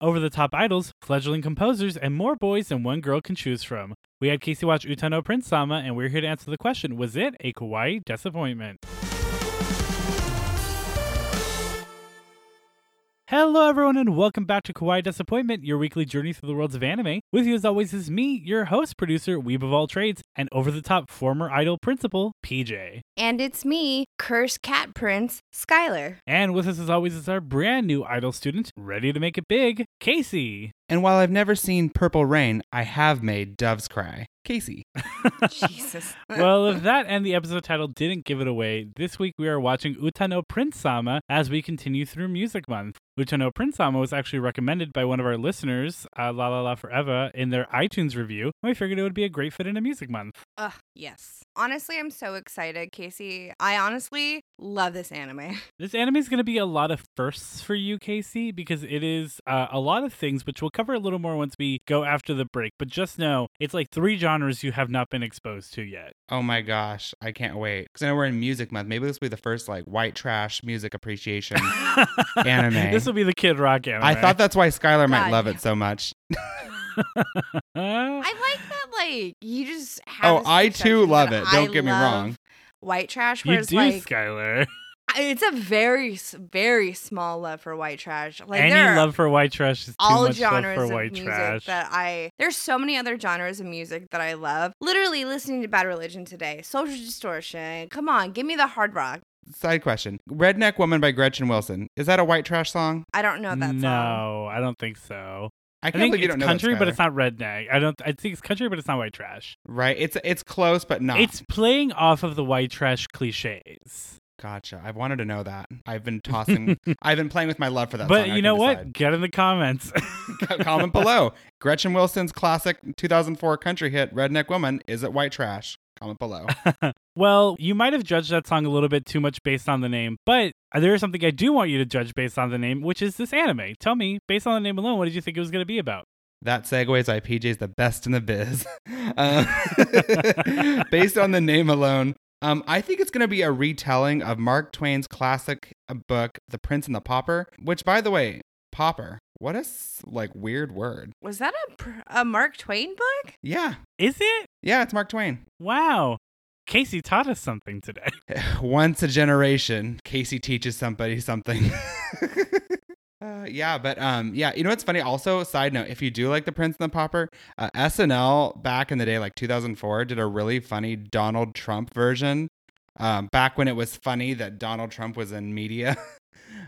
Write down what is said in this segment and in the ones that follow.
over the top idols, fledgling composers, and more boys than one girl can choose from. We had Casey watch Utano Prince Sama, and we're here to answer the question Was it a kawaii disappointment? Hello, everyone, and welcome back to Kawaii Disappointment, your weekly journey through the worlds of anime. With you, as always, is me, your host, producer, Weeb of all trades, and over the top former idol principal, PJ. And it's me, Cursed Cat Prince, Skylar. And with us, as always, is our brand new idol student, ready to make it big, Casey. And while I've never seen Purple Rain, I have made doves cry. Casey. Jesus. well, if that and the episode title didn't give it away, this week we are watching Utano Prince Sama as we continue through Music Month. Utano Prince Sama was actually recommended by one of our listeners, uh, La La La Forever, in their iTunes review. And we figured it would be a great fit in a Music Month. Ugh, yes. Honestly, I'm so excited, Casey. I honestly love this anime. This anime is going to be a lot of firsts for you, Casey, because it is uh, a lot of things, which we'll cover a little more once we go after the break. But just know it's like three genres you have not been exposed to yet. Oh my gosh, I can't wait. Because I know we're in Music Month. Maybe this will be the first like white trash music appreciation anime. This will be the Kid Rock anime. I thought that's why Skylar might God. love it so much. I like that, like, you just have. Oh, I too love it. Don't I get me wrong. White trash, you do, like, Skylar. it's a very, very small love for white trash. Like, Any love for white trash is too all genres for of white music trash. that I there's so many other genres of music that I love. Literally listening to Bad Religion today, Social Distortion. Come on, give me the hard rock. Side question Redneck Woman by Gretchen Wilson. Is that a white trash song? I don't know that song. no, I don't think so. I I can't think it's country, but it's not redneck. I don't. I think it's country, but it's not white trash. Right? It's it's close, but not. It's playing off of the white trash cliches. Gotcha. I've wanted to know that. I've been tossing. I've been playing with my love for that. but song. I you know what? decide. Get in the comments. Comment below. Gretchen Wilson's classic 2004 country hit "Redneck Woman" is it white trash? Comment below. well, you might have judged that song a little bit too much based on the name, but there is something I do want you to judge based on the name, which is this anime. Tell me, based on the name alone, what did you think it was going to be about? That segues by PJ's the best in the biz. Um, based on the name alone, um, I think it's going to be a retelling of Mark Twain's classic uh, book, The Prince and the Pauper. Which, by the way, Pauper. What a like weird word. Was that a a Mark Twain book? Yeah, Is it? yeah, it's Mark Twain. Wow. Casey taught us something today. Once a generation, Casey teaches somebody something. Uh, yeah, but um, yeah, you know what's funny? Also, side note: if you do like the Prince and the Pauper, uh, SNL back in the day, like 2004, did a really funny Donald Trump version. Um, back when it was funny that Donald Trump was in media.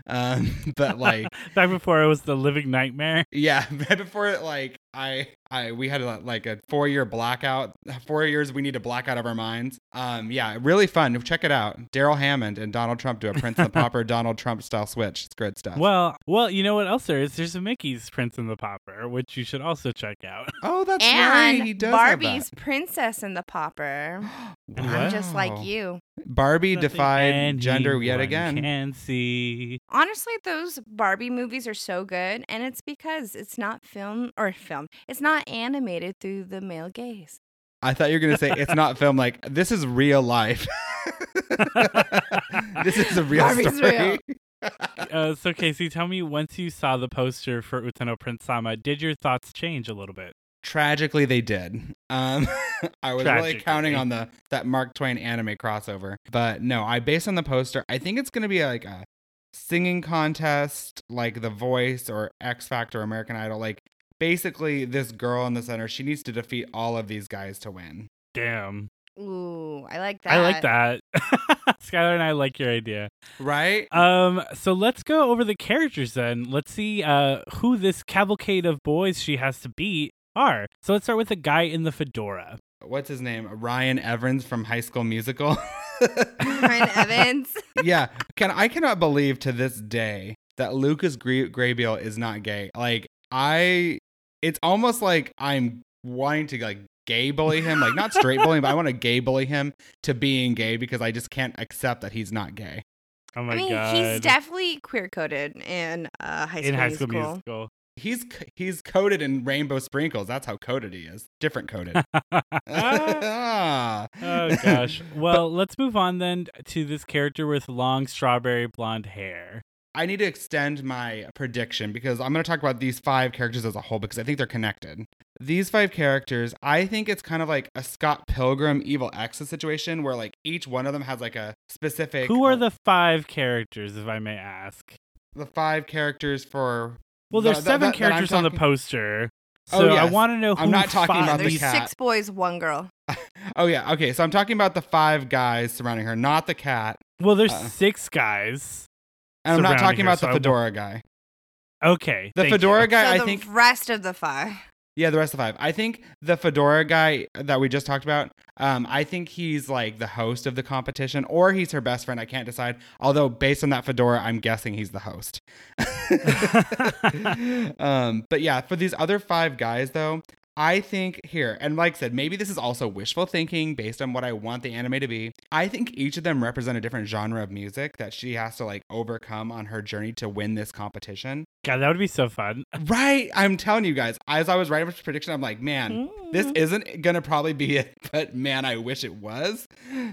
um, but like, Back before it was the living nightmare. yeah, before it, like I, I, we had a, like a four year blackout. Four years we need to black out of our minds. Um, yeah, really fun. Check it out. Darrell Hammond and Donald Trump do a Prince and the Pauper Donald Trump style switch. It's good stuff. Well, well, you know what else there is? There's a Mickey's Prince and the Pauper, which you should also check out. Oh, that's and right. He does Barbie's have Princess and the Pauper. that. What? Just like you. Barbie Nothing defied gender yet again. Can see. Honestly, those Barbie movies are so good, and it's because it's not film or film. It's not animated through the male gaze. I thought you were gonna say it's not film. Like this is real life. this is a real Barbie's story. real. Uh, so, Casey, tell me once you saw the poster for Utano Prince Sama, did your thoughts change a little bit? Tragically, they did. Um, I was really counting on the that Mark Twain anime crossover, but no. I based on the poster. I think it's gonna be like a singing contest, like The Voice or X Factor, or American Idol. Like basically, this girl in the center, she needs to defeat all of these guys to win. Damn. Ooh, I like that. I like that. Skylar and I like your idea. Right? Um, so let's go over the characters then. Let's see uh who this cavalcade of boys she has to beat are. So let's start with the guy in the fedora. What's his name? Ryan Evans from High School Musical. Ryan Evans. yeah, can I cannot believe to this day that Lucas Gray- Graybill is not gay. Like I, it's almost like I'm wanting to like gay bully him, like not straight bully, but I want to gay bully him to being gay because I just can't accept that he's not gay. Oh my I mean, god. he's definitely queer coded in uh, High School in High School Musical. Musical. He's c- he's coated in rainbow sprinkles. That's how coded he is. Different coded. Ah. oh gosh. Well, let's move on then to this character with long strawberry blonde hair. I need to extend my prediction because I'm going to talk about these five characters as a whole because I think they're connected. These five characters, I think it's kind of like a Scott Pilgrim Evil Exes situation where like each one of them has like a specific. Who are the five characters, if I may ask? the five characters for? Well, there's the- seven that- that I'm characters on the talking- poster. Oh, So I want to know who I'm not talking five- about the There's cat. six boys, one girl. Oh yeah, okay. So I'm talking about the five guys surrounding her, not the cat. Well, there's Uh, six guys. And I'm not talking her, about so the I won't- fedora guy. Okay. The thank you. fedora guy, so I the think. rest of the five. Yeah, the rest of the five. I think the fedora guy that we just talked about. Um, I think he's like the host of the competition, or he's her best friend. I can't decide. Although based on that fedora, I'm guessing he's the host. um, but yeah, for these other five guys though, I think here, and like I said, maybe this is also wishful thinking based on what I want the anime to be. I think each of them represent a different genre of music that she has to like overcome on her journey to win this competition. God, that would be so fun. Right. I'm telling you guys, as I was writing this prediction, I'm like, man, this Mm. isn't gonna probably be it, but man, I wish it was.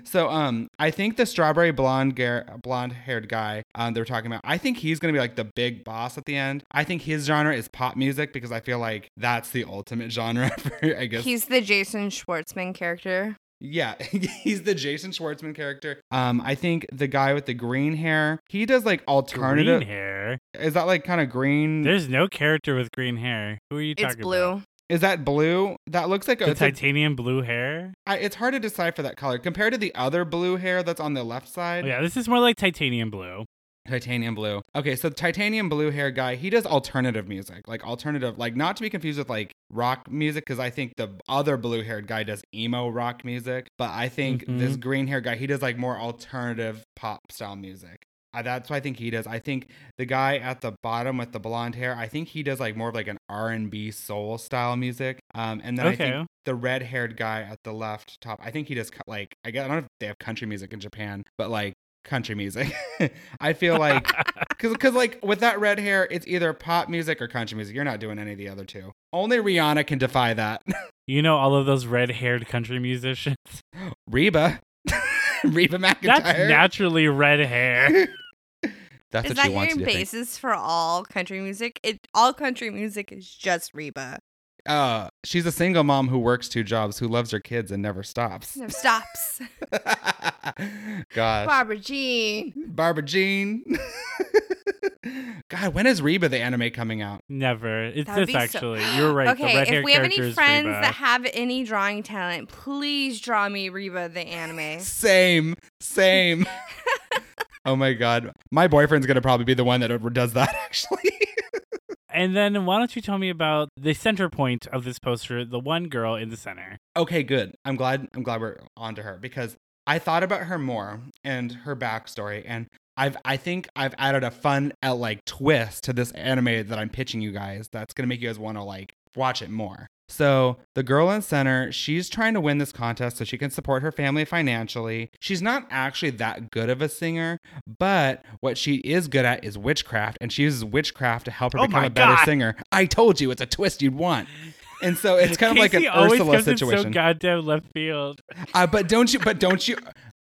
So, um, I think the strawberry blonde, gar- blonde haired guy, um, they were talking about, I think he's gonna be like the big boss at the end. I think his genre is pop music because I feel like that's the ultimate genre for, I guess. He's the Jason Schwartzman character. yeah, he's the Jason Schwartzman character. Um, I think the guy with the green hair, he does like alternative. Green hair. Is that like kind of green? There's no character with green hair. Who are you talking about? It's blue. about? is that blue? That looks like a, The it's a titanium blue hair. I, it's hard to decipher that color compared to the other blue hair that's on the left side. Oh, yeah, this is more like titanium blue. Titanium blue. Okay, so the titanium blue hair guy, he does alternative music, like alternative, like not to be confused with like rock music, because I think the other blue haired guy does emo rock music, but I think this green hair guy, he does like more alternative pop style music. Uh, that's what I think he does. I think the guy at the bottom with the blonde hair, I think he does like more of like an R and B soul style music. Um, and then I think the red haired guy at the left top, I think he does like I, guess, I don't know if they have country music in Japan, but like country music. I feel like because because like with that red hair, it's either pop music or country music. You're not doing any of the other two. Only Rihanna can defy that. You know all of those red-haired country musicians. Reba, Reba McEntire. That's naturally red hair. That's is what that she wants your you think. basis for all country music? It all country music is just Reba. Uh, she's a single mom who works two jobs, who loves her kids and never stops. Never stops. God. Barbara Jean. Barbara Jean. God, when is Reba the anime coming out? Never. It's That would this be so- actually. You're right. the Okay, red-haired if we have any friends that have any drawing talent, please draw me Reba the anime. Same, same. oh my god, my boyfriend's gonna probably be the one that does that. Actually, And then why don't you tell me about the center point of this poster, the one girl in the center? okay, good. I'm glad. I'm glad we're on to her because I thought about her more and her backstory, and I've I think I've added a fun uh, like twist to this anime that I'm pitching you guys. That's gonna make you guys want to like watch it more. So the girl in center, she's trying to win this contest so she can support her family financially. She's not actually that good of a singer, but what she is good at is witchcraft, and she uses witchcraft to help her Oh become a better God. singer. I told you it's a twist you'd want. And so it's kind of like an Casey Ursula situation. so goddamn left field. Uh, but don't you? But don't you?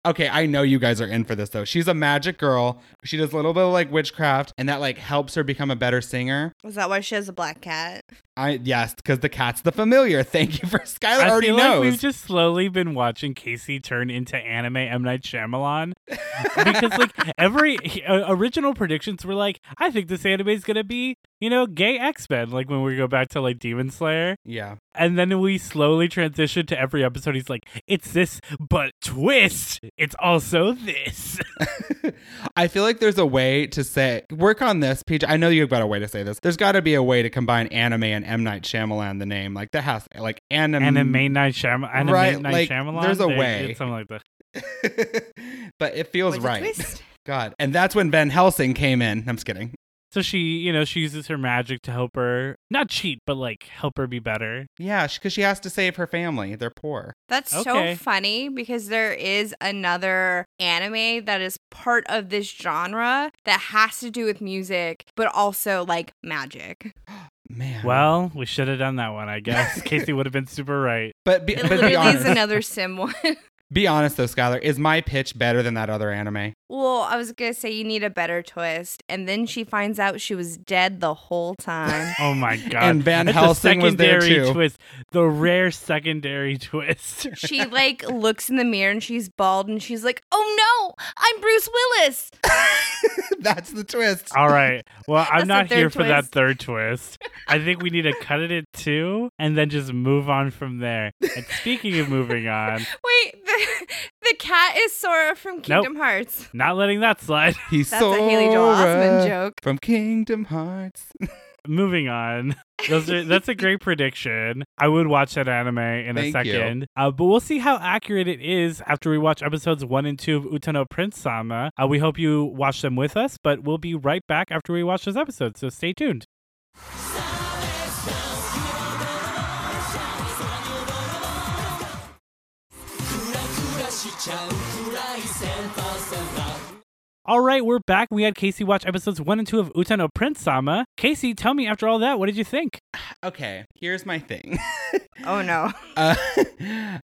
Okay, I know you guys are in for this though. She's a magic girl. She does a little bit of like witchcraft, and that like helps her become a better singer. Is that why she has a black cat? I yes, because the cat's the familiar. Thank you for Skylar. I already feel knows. like we've just slowly been watching Casey turn into anime M Night Shyamalan because like every uh, original predictions were like, I think this anime is gonna be you know gay X Men. Like when we go back to like Demon Slayer, yeah, and then we slowly transition to every episode. He's like, it's this, but twist, it's also this. I feel like there's a way to say work on this, Peach. I know you've got a way to say this. There's got to be a way to combine anime and M Night Shyamalan. The name like that has like anime. anime Night Shyamalan. Anime Right, Night like, Shyamalan. there's a They- way. something like that. but it feels With a right. God, and that's when Van Helsing came in. I'm just kidding. So she, you know, she uses her magic to help her not cheat, but like help her be better. Yeah, because she has to save her family. They're poor. That's Okay. so funny because there is another anime that is part of this genre that has to do with music, but also like magic. Man. Well, we should have done that one, I guess. Casey would have been super right. but be, It but be literally is honest. another sim one. Be honest though, Skylar, is my pitch better than that other anime? Well, I was gonna say you need a better twist, and then she finds out she was dead the whole time. Oh my god! And Van That's a Helsing was there, secondary too. Twist, the rare secondary twist. she like looks in the mirror and she's bald, and she's like, "Oh no, I'm Bruce Willis." That's the twist. All right. Well, I'm That's not third here for that third twist. I think we need to cut it at two and then just move on from there. And speaking of moving on, Wait, the, the cat is Sora from Kingdom Hearts. not letting that slide. He's That's a Haley Joel Osment joke. from Kingdom Hearts. moving on. Those are, that's a great prediction. I would watch that anime in a Thank you. second. Uh, but we'll see how accurate it is after we watch episodes one and two of Utano Prince Sama. Uh, we hope you watch them with us, but we'll be right back after we watch those episodes. So stay tuned. All right, we're back. We had Casey watch episodes one and two of Utano Prince Sama. Casey, tell me after all that, what did you think? Okay, here's my thing. Oh no. Uh,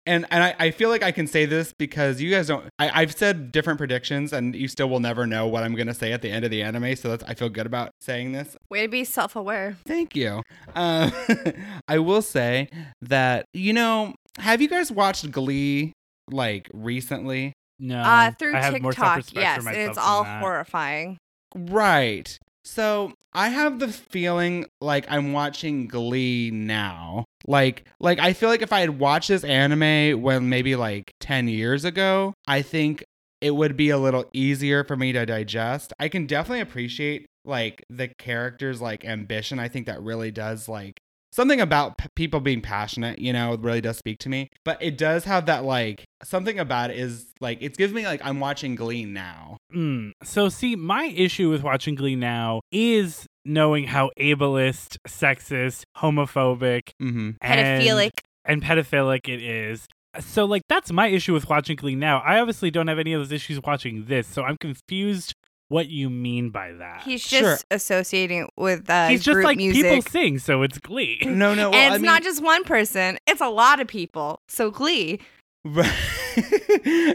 and and I, I feel like I can say this because you guys don't. I, I've said different predictions, and you still will never know what I'm gonna say at the end of the anime. So that's I feel good about saying this. Way to be self-aware. Thank you. Um, I will say that you know, have you guys watched Glee like recently? No, uh, through I have more TikTok, self-respect yes, for myself it's all that. horrifying. Right. So I have the feeling like I'm watching Glee now. Like like I feel like if I had watched this anime when maybe like 10 years ago, I think it would be a little easier for me to digest. I can definitely appreciate like the characters like ambition. I think that really does like something about p- people being passionate, you know, really does speak to me. But it does have that like something about it is like it gives me like I'm watching Glee now. Mm. So, see, my issue with watching Glee now is knowing how ableist, sexist, homophobic, Mhm. and, Pedophilic. and pedophilic it is. So, like, that's my issue with watching Glee now. I obviously don't have any of those issues watching this, so I'm confused what you mean by that. He's Sure. just associating with uh, He's just group like music. people sing, so it's Glee. No, no. Well, and I it's mean, not just one person; it's a lot of people. So Glee.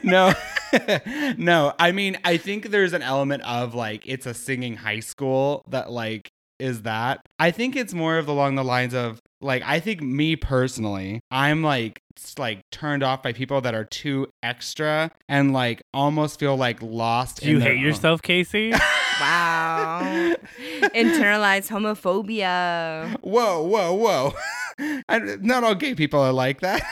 no, no. I mean, I think there's an element of like it's a singing high school that like is that. I think it's more of along the lines of like I think me personally, I'm like s- like turned off by people that are too extra and like almost feel like lost. Do you in hate own- yourself, Casey? Wow. Internalized homophobia. whoa, whoa, whoa. I, not all gay people are like that.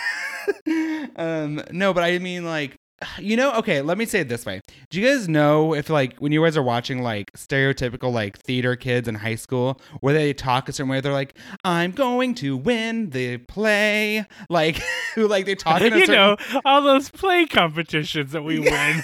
um, no, but I mean, like, you know, okay, let me say it this way. Do you guys know if, like, when you guys are watching, like, stereotypical, like, theater kids in high school, where they talk a certain way, they're like, I'm going to win the play? Like, who, like, they talk in a you certain know, all those play competitions that we win.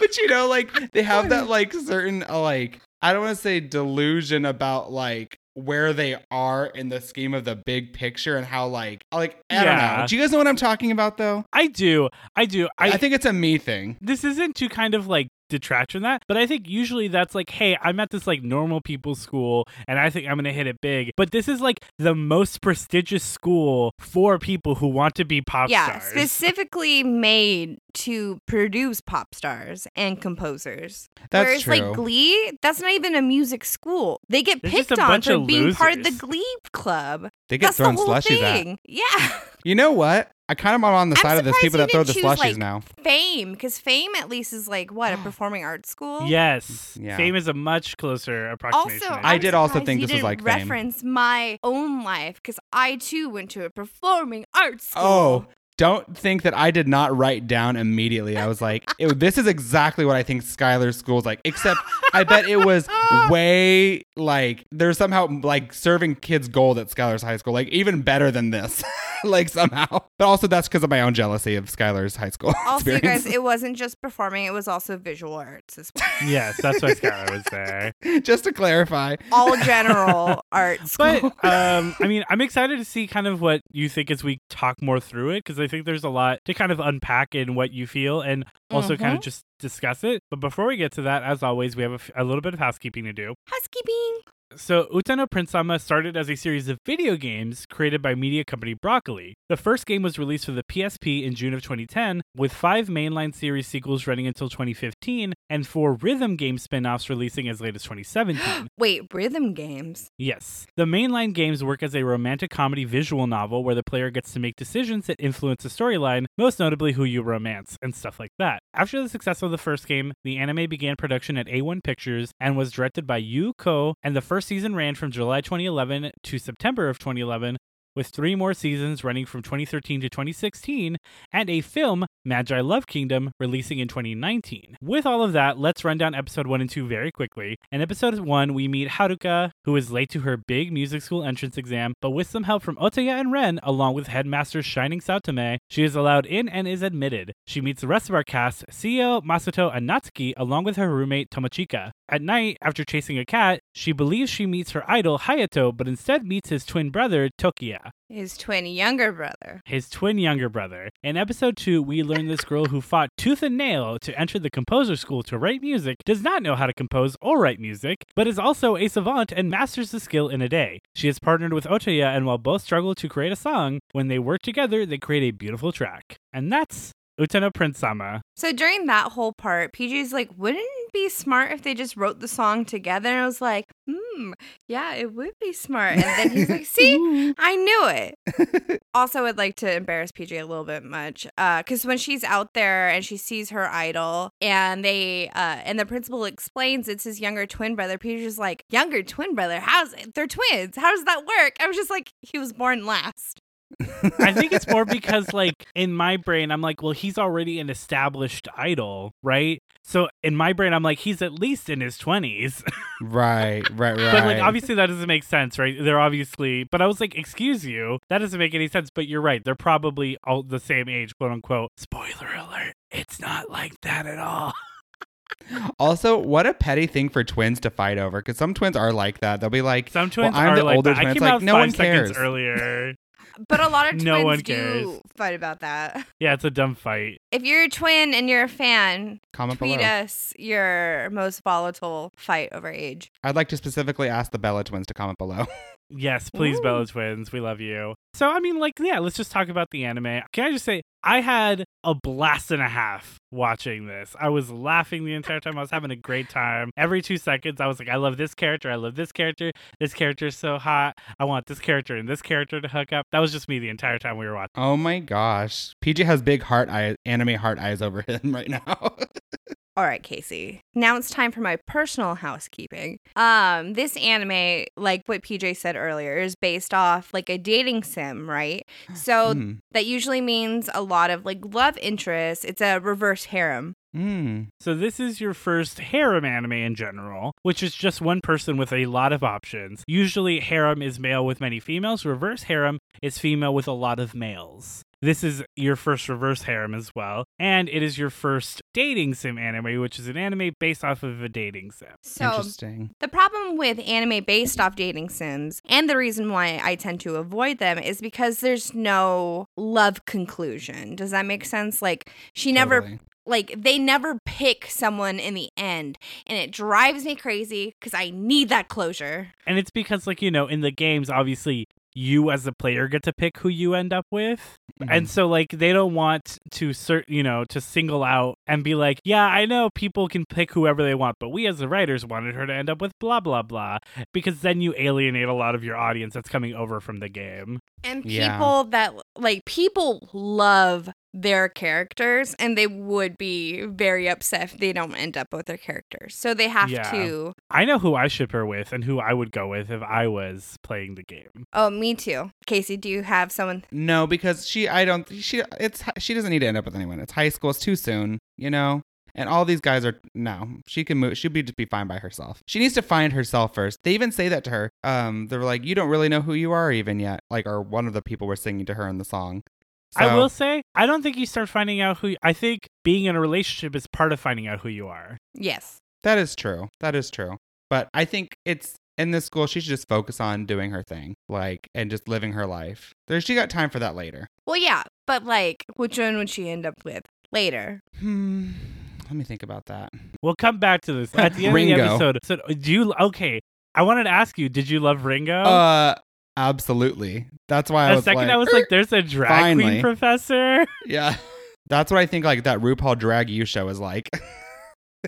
but you know, like they have that like certain uh, like I don't want to say delusion about like where they are in the scheme of the big picture and how like like I don't Yeah. know. Do you guys know what I'm talking about though? I do. I do. I, I, think it's a me thing. this isn't to kind of like detract from that, but I think usually that's like, hey, I'm at this like normal people's school and I think I'm gonna hit it big. But this is like the most prestigious school for people who want to be pop yeah, stars. specifically made to produce pop stars and composers. That's Whereas true. like Glee, that's not even a music school. They get They're picked on for of being part of the. Glee club. they get that's thrown the whole slushies at. thing. Yeah. You know what? I kind of am on the I'm side of those surprised people that throw the choose, slushies like, now. Fame, because Fame at least is like what a performing arts school. yes. Yeah. Fame is a much closer approximation. Also, I did also think this was didn't like Fame. reference my own life because I too went to a performing arts oh. school. Oh, don't think that I did not write down immediately. I was like, it, this is exactly what I think Skylar's school is like. Except I bet it was way like there's somehow like serving kids gold at Skylar's high school, like even better than this, like somehow. But also that's because of my own jealousy of Skylar's high school Also, you guys, it wasn't just performing; it was also visual arts as well. yes, that's what Skylar was there. Just to clarify, All general art school. But um, I mean, I'm excited to see kind of what you think as we talk more through it because I think there's a lot to kind of unpack in what you feel and also kind of Mhm. just discuss it. But before we get to that, as always, we have a, f- a little bit of housekeeping to do. Housekeeping. So, Utano Prince Sama started as a series of video games created by media company Broccoli. The first game was released for the PSP in June of 2010, with five mainline series sequels running until 2015, and four rhythm game spin offs releasing as late as 2017. Wait, rhythm games. Yes. The mainline games work as a romantic comedy visual novel where the player gets to make decisions that influence the storyline, most notably who you romance and stuff like that. After the success of the first game, the anime began production at A1 Pictures and was directed by Yu Ko, and the first season ran from July 2011 to September of 2011 with three more seasons running from 2013 to 2016, and a film, Maji Love Kingdom, releasing in 2019. With all of that, let's run down episode 1 and 2 very quickly. In episode 1, we meet Haruka, who is late to her big music school entrance exam, but with some help from Otoya and Ren, along with headmaster Shining Saotome, she is allowed in and is admitted. She meets the rest of our cast, Syo, Masato, and Natsuki, along with her roommate Tomochika. At night, after chasing a cat, she believes she meets her idol Hayato, but instead meets his twin brother Tokiya. His twin younger brother. His twin younger brother. In episode 2, we learn this girl who fought tooth and nail to enter the composer school to write music does not know how to compose or write music, but is also a savant and masters the skill in a day. She has partnered with Otoya, and while both struggle to create a song, when they work together, they create a beautiful track. And that's Utano Prince Sama. So during that whole part, PJ's like, wouldn't be smart if they just wrote the song together? And I was like, hmm, yeah, it would be smart. And then he's like, see, I knew it. also, I would like to embarrass PJ a little bit much, because when she's out there and she sees her idol, and they, uh, and the principal explains it's his younger twin brother. PJ's just like, younger twin brother? How's it? They're twins. How does that work? I was just like, he was born last. I think it's more because, like, in my brain, I'm like, well, he's already an established idol, right? So in my brain, I'm like, he's at least in his 20s. right, right, right. But, like, obviously, that doesn't make sense, right? They're obviously, but I was like, excuse you, that doesn't make any sense. But you're right. They're probably all the same age, quote unquote. Spoiler alert. It's not like that at all. Also, what a petty thing for twins to fight over because some twins are like that. They'll be like, Some twins I'm are the like older that. twin. I It's came like, out no five one seconds cares. earlier. But a lot of twins No one do fight about that. Yeah, it's a dumb fight. If you're a twin and you're a fan, Comment tweet below. us your most volatile fight over age. I'd like to specifically ask the Bella twins to comment below. Yes, please, Ooh. Bella Twins. We love you. So, I mean, like, yeah, let's just talk about the anime. Can I just say, I had a blast and a half watching this. I was laughing the entire time. I was having a great time. Every two seconds, I was like, I love this character. I love this character. This character is so hot. I want this character and this character to hook up. That was just me the entire time we were watching. oh my gosh, PJ has big heart eye, anime heart eyes over him right now. All right, Casey. Now it's time for my personal housekeeping. Um, this anime, like what PJ said earlier, is based off like a dating sim, right? So Hmm. that usually means a lot of like love interest. It's a reverse harem. Hmm. So, this is your first harem anime in general, which is just one person with a lot of options. Usually, harem is male with many females, reverse harem is female with a lot of males. This is your first reverse harem as well. And it is your first dating sim anime, which is an anime based off of a dating sim. So Interesting. The problem with anime based off dating sims, and the reason why I tend to avoid them, is because there's no love conclusion. Does that make sense? Like, she never, Totally. like, they never pick someone in the end, and it drives me crazy because I need that closure. And it's because, like, you know, in the games, obviously, you as a player get to pick who you end up with. And Mhm. so like they don't want to cert, you know, to single out and be like, "Yeah, I know people can pick whoever they want, but we as the writers wanted her to end up with blah blah blah." Because then you alienate a lot of your audience that's coming over from the game. And Yeah. people that, like, people love their characters, and they would be very upset if they don't end up with their characters. So they have Yeah. to. I know who I ship her with and who I would go with if I was playing the game. Oh, me too. Casey, do you have someone? No, because she, I don't, she, it's, she doesn't need to end up with anyone. It's high school. It's too soon, you know? And all these guys are, no, she can move. She'll be just be fine by herself. She needs to find herself first. They even say that to her. Um, They're like, you don't really know who you are even yet. Like, or one of the people were singing to her in the song. I will say, I don't think you start finding out who I think being in a relationship is part of finding out who you are. Yes. That is true. That is true. But I think it's in this school, she should just focus on doing her thing, like, and just living her life. There, she got time for that later. Well, yeah, but like, which one would she end up with later? Hmm. Let me think about that. We'll come back to this at the end Ringo. of the episode. So do you okay? I wanted to ask you, did you love Ringo? Uh, absolutely. That's why I a was second, like, I was like, "There's a drag Finally. queen professor." yeah. That's what I think. Like that RuPaul Drag You show is like.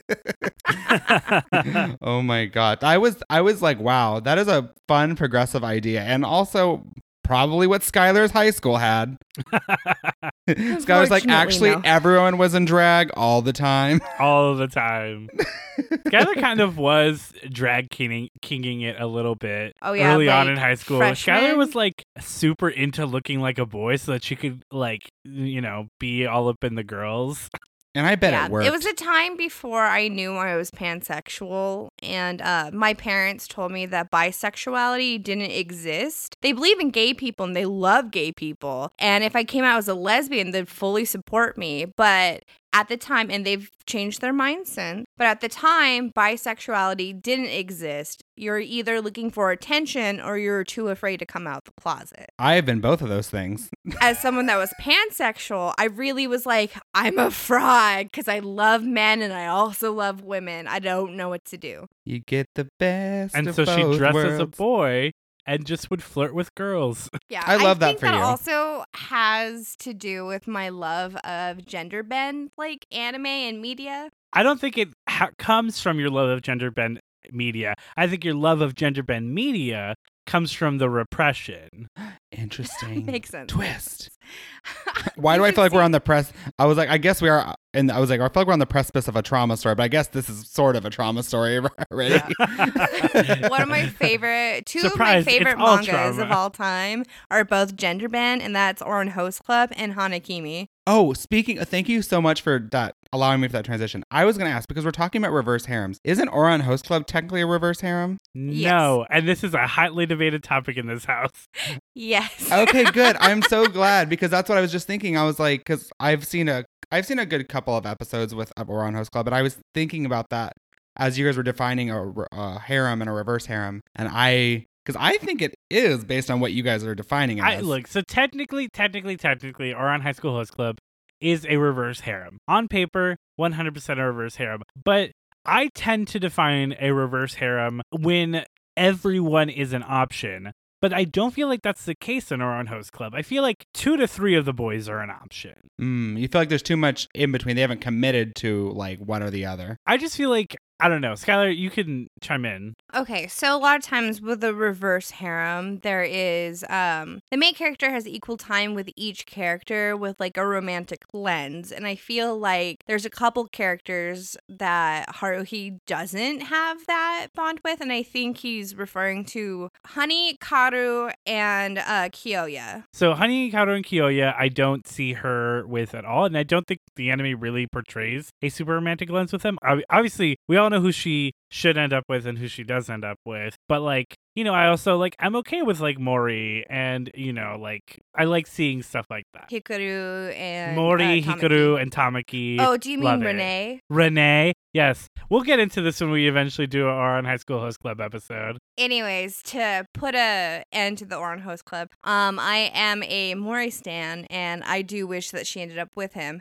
oh my god, I was I was like, wow, that is a fun progressive idea, and also probably what Skylar's high school had. Skylar's like, actually, no. everyone was in drag all the time. All the time. Skylar kind of was drag kinging, kinging it a little bit Oh, yeah, early on in high school. freshman? Skylar was like super into looking like a boy so that she could like you know be all up in the girls. And I bet yeah, it worked. was a time before I knew I was pansexual, and uh, my parents told me that bisexuality didn't exist. They believe in gay people and they love gay people, and if I came out as a lesbian, they'd fully support me. But at the time, and they've changed their mind since, but at the time, bisexuality didn't exist. You're either looking for attention or you're too afraid to come out the closet. I have been both of those things. as someone that was pansexual, I really was like, I'm a fraud because I love men and I also love women. I don't know what to do. You get the best. and of so she dresses dressed as a boy and just would flirt with girls. Yeah, I love that think for that you. also has to do with my love of gender bend, like anime and media. I don't think it ha- comes from your love of gender bend media. I think your love of gender bend media comes from the repression. Interesting. Makes sense. Twist. Why do I feel like we're on the press? I was like, I guess we are, and I was like, I feel like we're on the precipice of a trauma story, but I guess this is sort of a trauma story already. One of my favorite, two Surprise, of my it's favorite all mangas of all time are both Gender Bend, and that's Ouran Host Club and Hanakimi. Oh, speaking, uh, thank you so much for that, allowing me for that transition. I was going to ask because we're talking about reverse harems. Isn't Ouran Host Club technically a reverse harem? No, and this is a hotly debated topic in this house. Yes. Okay, good. I'm so glad because that's what I was just thinking. I was like, because I've seen a, I've seen a good couple of episodes with of Ouran Host Club, but I was thinking about that as you guys were defining a, a harem and a reverse harem, and I, because I think it is based on what you guys are defining it I as. look, so technically, technically, technically, Ouran High School Host Club is a reverse harem. On paper, 100% a reverse harem. But I tend to define a reverse harem when everyone is an option. But I don't feel like that's the case in Ouran Host Club. I feel like two to three of the boys are an option. Mm, you feel like there's too much in between. They haven't committed to like one or the other. I just feel like, I don't know. Skylar, you can chime in. Okay, so a lot of times with the reverse harem, there is um the main character has equal time with each character with like a romantic lens, and I feel like there's a couple characters that Haruhi doesn't have that bond with, and I think he's referring to Honey, Kaoru, and uh Kyoya. So Honey, Kaoru, and Kyoya, I don't see her with at all, and I don't think the anime really portrays a super romantic lens with them. Obviously, we all know who she should end up with and who she does end up with, but like you know, I also like I'm okay with like Mori, and you know, like I like seeing stuff like that. Hikaru and Mori, uh, Hikaru, and Tamaki. Oh, do you Love mean it. Renee? Renee, yes, we'll get into this when we eventually do our Ouran High School Host Club episode. anyways, to put a end to the Ouran Host Club, um, I am a Mori stan, and I do wish that she ended up with him.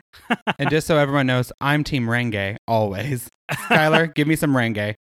and just so everyone knows, I'm Team Renge always. Skylar, give me some Renge.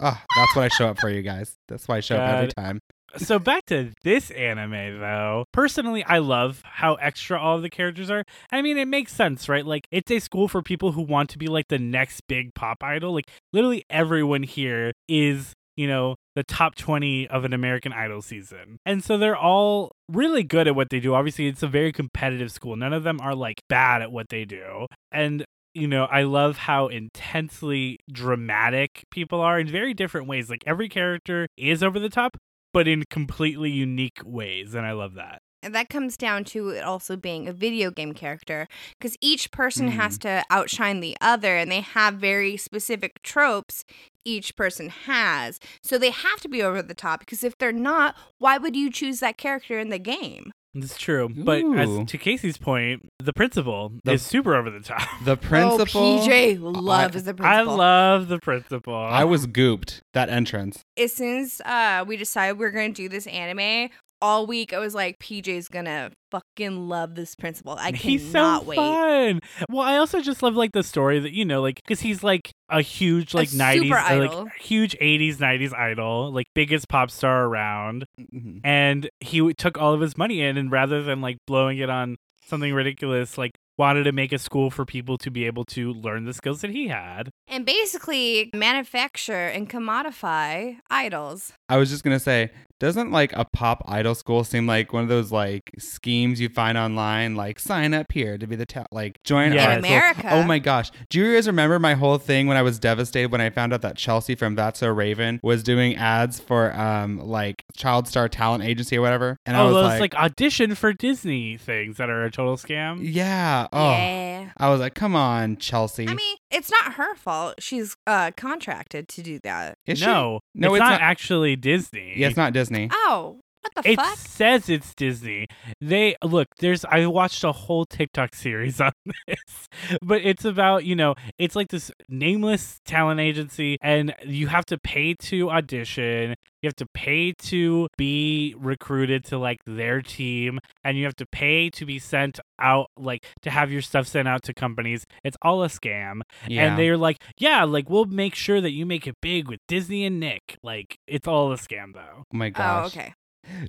Oh, that's what I show up for you guys. That's why I show up every time. so back to this anime though. Personally i love how extra all of the characters are. I mean it makes sense right? Like it's a school for people who want to be like the next big pop idol. Like literally everyone here is you know the top 20 of an american idol season. And so they're all really good at what they do. Obviously it's a very competitive school. None of them are like bad at what they do. And you know, I love how intensely dramatic people are in very different ways. Like every character is over the top, but in completely unique ways. And I love that. And that comes down to it also being a video game character because each person has mm. to outshine the other and they have very specific tropes each person has. So they have to be over the top because if they're not, why would you choose that character in the game? It's true. But as to Casey's point, the principal The- is super over the top. The principal. Oh, PJ loves the principal. I love the principal. I was gooped that entrance. as soon as uh, we decided we are going to do this anime, all week I was like, PJ's gonna fucking love this principal. I cannot he's so cannot wait. fun. Well, I also just love like the story that you know, like because he's like a huge like nineties, super uh, like huge eighties, nineties idol, like biggest pop star around, Mhm. and he w- took all of his money in, and rather than like blowing it on something ridiculous, like wanted to make a school for people to be able to learn the skills that he had. And basically manufacture and commodify idols. I was just gonna say, doesn't like a pop idol school seem like one of those like schemes you find online, like sign up here to be the ta- like join Yeah. our In school. America. Oh my gosh, do you guys remember my whole thing when I was devastated when I found out that Chelsea from That's So Raven was doing ads for um like Child Star Talent Agency or whatever, and I oh, was those like, like, audition for Disney things that are a total scam. yeah, oh, Yeah. I was like, come on, Chelsea. I mean, it's not her fault. She's uh contracted to do that. Is she? no, No, it's, it's not, not- actually Disney. Yeah, it's not Disney. Oh, what the It fuck? says it's Disney. They look. There's. I watched a whole TikTok series on this, but it's about you know. It's like this nameless talent agency, and you have to pay to audition. You have to pay to be recruited to like their team, and you have to pay to be sent out, like to have your stuff sent out to companies. It's all a scam. Yeah. And they're like, yeah, like we'll make sure that you make it big with Disney and Nick. Like it's all a scam though. oh my oh, gosh. Oh, okay.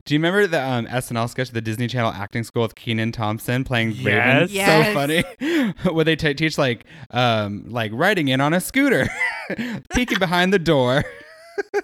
Do you remember the um, SNL sketch, the Disney Channel acting school with Kenan Thompson playing Raven? Yes. Yes. So funny. Where they t- teach like um like riding in on a scooter, peeking behind the door.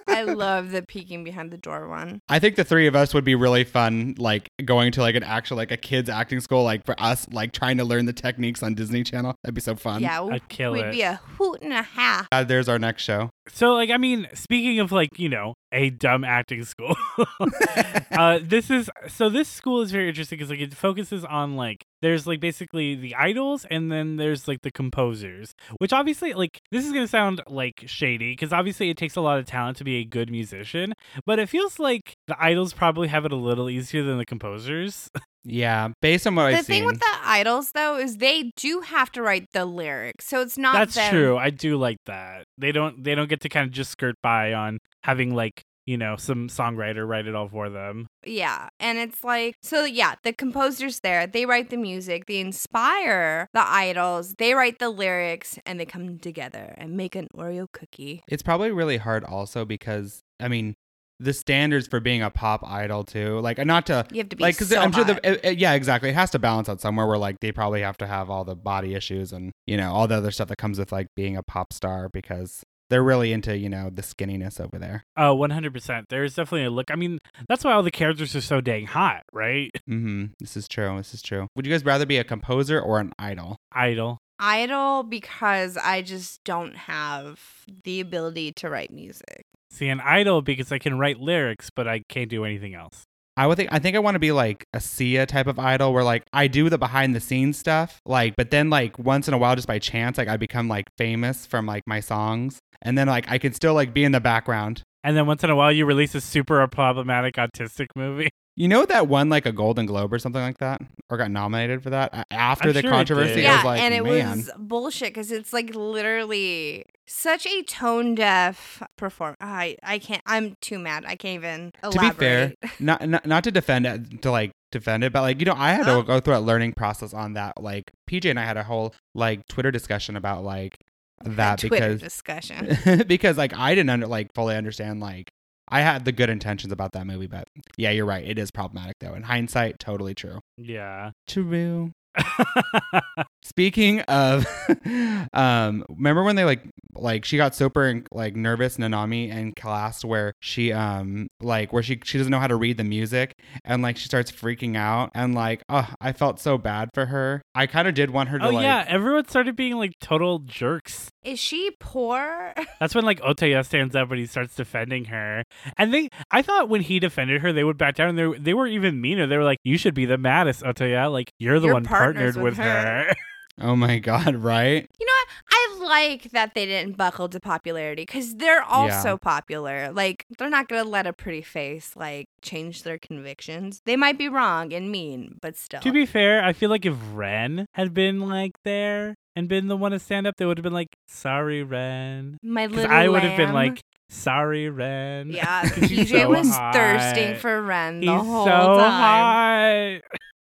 I love the peeking behind the door one. I think the three of us would be really fun, like going to like an actual like a kids acting school, like for us, like trying to learn the techniques on Disney Channel. That'd be so fun. yeah, w- I'd kill it. we'd it. be a hoot and a half. Uh, there's our next show. So, like, I mean, speaking of like, you know, a dumb acting school, uh, this is so. This school is very interesting because like it focuses on like there's like basically the idols and then there's like the composers, which obviously like this is gonna sound like shady because obviously it takes a lot of talent to be a good musician, but it feels like the idols probably have it a little easier than the composers. Yeah, based on what The I've thing seen. with the idols though is they do have to write the lyrics, so it's not That's them. true. I do like that. They don't they don't get to kind of just skirt by on having like you know some songwriter write it all for them. Yeah. And it's like, so yeah, the composers there, they write the music, they inspire the idols, they write the lyrics, and they come together and make an Oreo cookie. It's probably really hard also because I mean the standards for being a pop idol too. Like not to You have to be like because so I'm sure hot. the uh, uh, yeah exactly it has to balance out somewhere where like they probably have to have all the body issues and you know all the other stuff that comes with like being a pop star because they're really into you know the skinniness over there. Oh, 100%. There's definitely a look. I mean, that's why all the characters are so dang hot, right? Mm-hmm. This is true. This is true. Would you guys rather be a composer or an idol? Idol. Idol because I just don't have the ability to write music. See, an idol because I can write lyrics, but I can't do anything else. I would think I think I want to be like a Sia type of idol where like I do the behind the scenes stuff, like but then like once in a while just by chance like I become like famous from like my songs and then like I can still like be in the background. And then once in a while, you release a super problematic autistic movie. You know that won like a Golden Globe or something like that or got nominated for that after I'm the sure controversy? did. I yeah, was like, and it man. was bullshit because it's like literally such a tone deaf perform. I I can't. I'm too mad. I can't even to be fair, not, not not to defend it, to like defend it, but like you know, I had Huh? to uh-huh. go through a learning process on that. Like PJ and I had a whole like Twitter discussion about like that Twitter because discussion. because like I didn't under, like fully understand like I had the good intentions about that movie, but yeah, you're right. It is problematic though. In hindsight, totally true. Yeah. True. Speaking of, um, remember when they like like she got super and like nervous Nanami in class where she um like where she she doesn't know how to read the music and like she starts freaking out and like oh I felt so bad for her. I kind of did want her to oh, like yeah. Everyone started being like total jerks. Is she poor? That's when like Otoya stands up and he starts defending her. And they, I thought when he defended her, they would back down. And they, they were even meaner. They were like, "You should be the maddest, Otoya. Like you're the You're one partnered with with her." her." oh my god right You know what? I like that they didn't buckle to popularity because they're also Yeah. popular. Like they're not gonna let a pretty face like change their convictions. They might be wrong and mean, but still. To be fair, I feel like if Ren had been like there and been the one to stand up, they would have been like, "Sorry, Ren," my little I would have been like, "Sorry, Ren." Yeah, he's PJ so was hot. thirsting for Ren the He's whole so time. hot.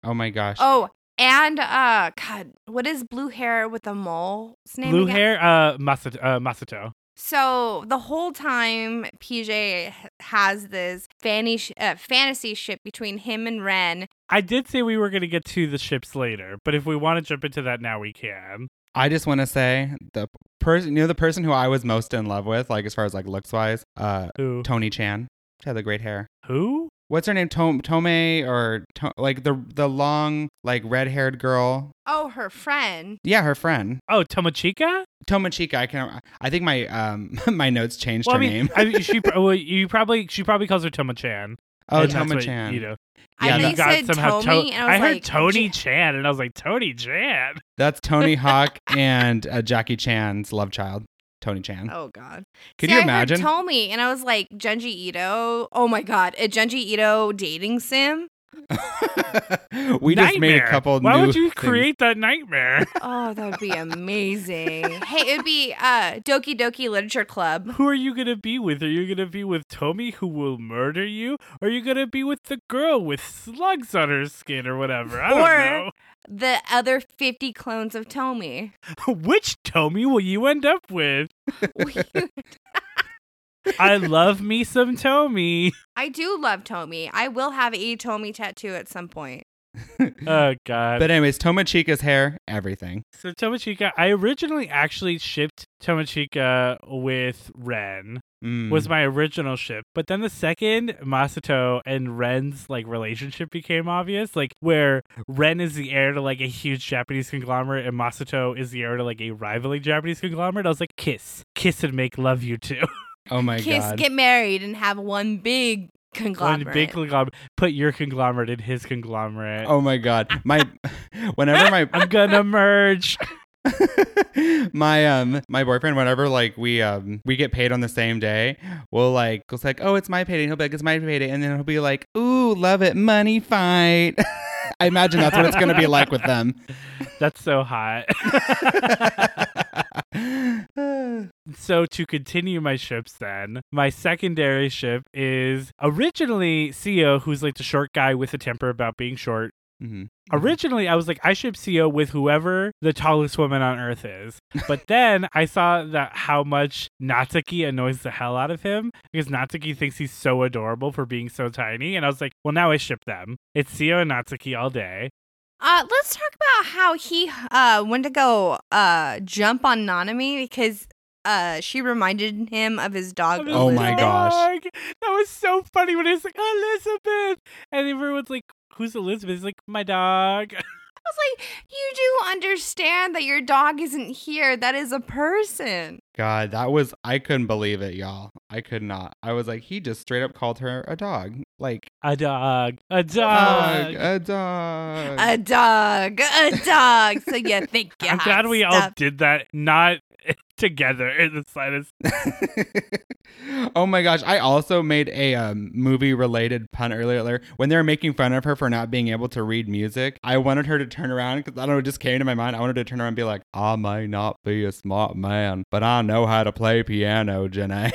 Oh my gosh. Oh, and uh, God, what is blue hair with a mole's name? Blue again? hair, uh, Masato. Uh, Masato. So the whole time, PJ has this fanny sh- uh, fantasy ship between him and Ren. I did say we were going to get to the ships later, but if we want to jump into that now, we can. I just want to say the person, you know, the person who I was most in love with, like as far as like looks wise, uh, Who? Tony Chan. She had the great hair. Who? What's her name? Tom Tomei or to- like the the long like red haired girl. Oh, her friend. Yeah, her friend Oh, Tomochika? Tomachika. I can. I think my um my notes changed Well, I her mean, name. I, mean, she pro- well, you probably she probably calls her Toma-chan. oh, and that's what, Chan. You know, I Yeah, thought that- you got said somehow Tommy, To- and I was heard like, Tony J- Chan, and I was like Tony Chan. That's Tony Hawk and uh, Jackie Chan's love child, Tony Chan. Oh God. Could See, you I imagine? heard Tommy, and I was like, Junji Ito. Oh my God, a Junji Ito dating sim. we just made a couple. Why new would you things. create that nightmare? Oh, that would be amazing. hey, it would be uh Doki Doki Literature Club. Who are you gonna be with? Are you gonna be with Tommy, who will murder you, or are you gonna be with the girl with slugs on her skin or whatever? I Or- The other fifty clones of Tommy. Which Tommy will you end up with? I love me some Tommy. I do love Tommy. I will have a Tommy tattoo at some point. Oh God. But anyways, Tomochika's hair, everything. So Tomochika, I originally actually shipped Tomochika with Ren. Mm. Was my original ship, but then the second Masato and Ren's like relationship became obvious, like where Ren is the heir to like a huge Japanese conglomerate and Masato is the heir to like a rivaling Japanese conglomerate. I was like, kiss, kiss and make love you two. oh my Kiss, god. get married, and have one big conglomerate. One conglomerate. big conglomerate. Put your conglomerate in his conglomerate. oh my god. My whenever my I'm gonna merge. my um my boyfriend whenever like we um we get paid on the same day we'll like it's like oh it's my payday and he'll be like it's my payday and then he'll be like ooh love it money fight i imagine that's what it's gonna be like with them That's so hot. So to continue my ships then, my secondary ship is originally originallyCio, who's like the short guy with a temper about being short. Mm-hmm. Originally, I was like, I ship shipCio with whoever the tallest woman on earth is. But then I saw that how much Natsuki annoys the hell out of him because Natsuki thinks he's so adorable for being so tiny. And I was like, well, now I ship them. It's It'sCio and Natsuki all day. Uh, let's talk about how he uh went to go uh jump on Nanami because uh she reminded him of his dog. Oh my gosh. dog. That was so funny when he was like, Elizabeth. And everyone's like, who's Elizabeth? He's like, my dog. I was like, you do understand that your dog isn't here. That is a person. god that was i couldn't believe it y'all i could not i was like he just straight up called her a dog like A dog. A dog, dog. a dog A dog. A dog. So you think you I'm glad we all did that, not together in the slightest. oh my gosh! I also made a um, movie-related pun earlier when they were making fun of her for not being able to read music. I wanted her to turn around because I don't know, it just came to my mind. I wanted to turn around and be like, "I may not be a smart man, but I know how to play piano, Janae."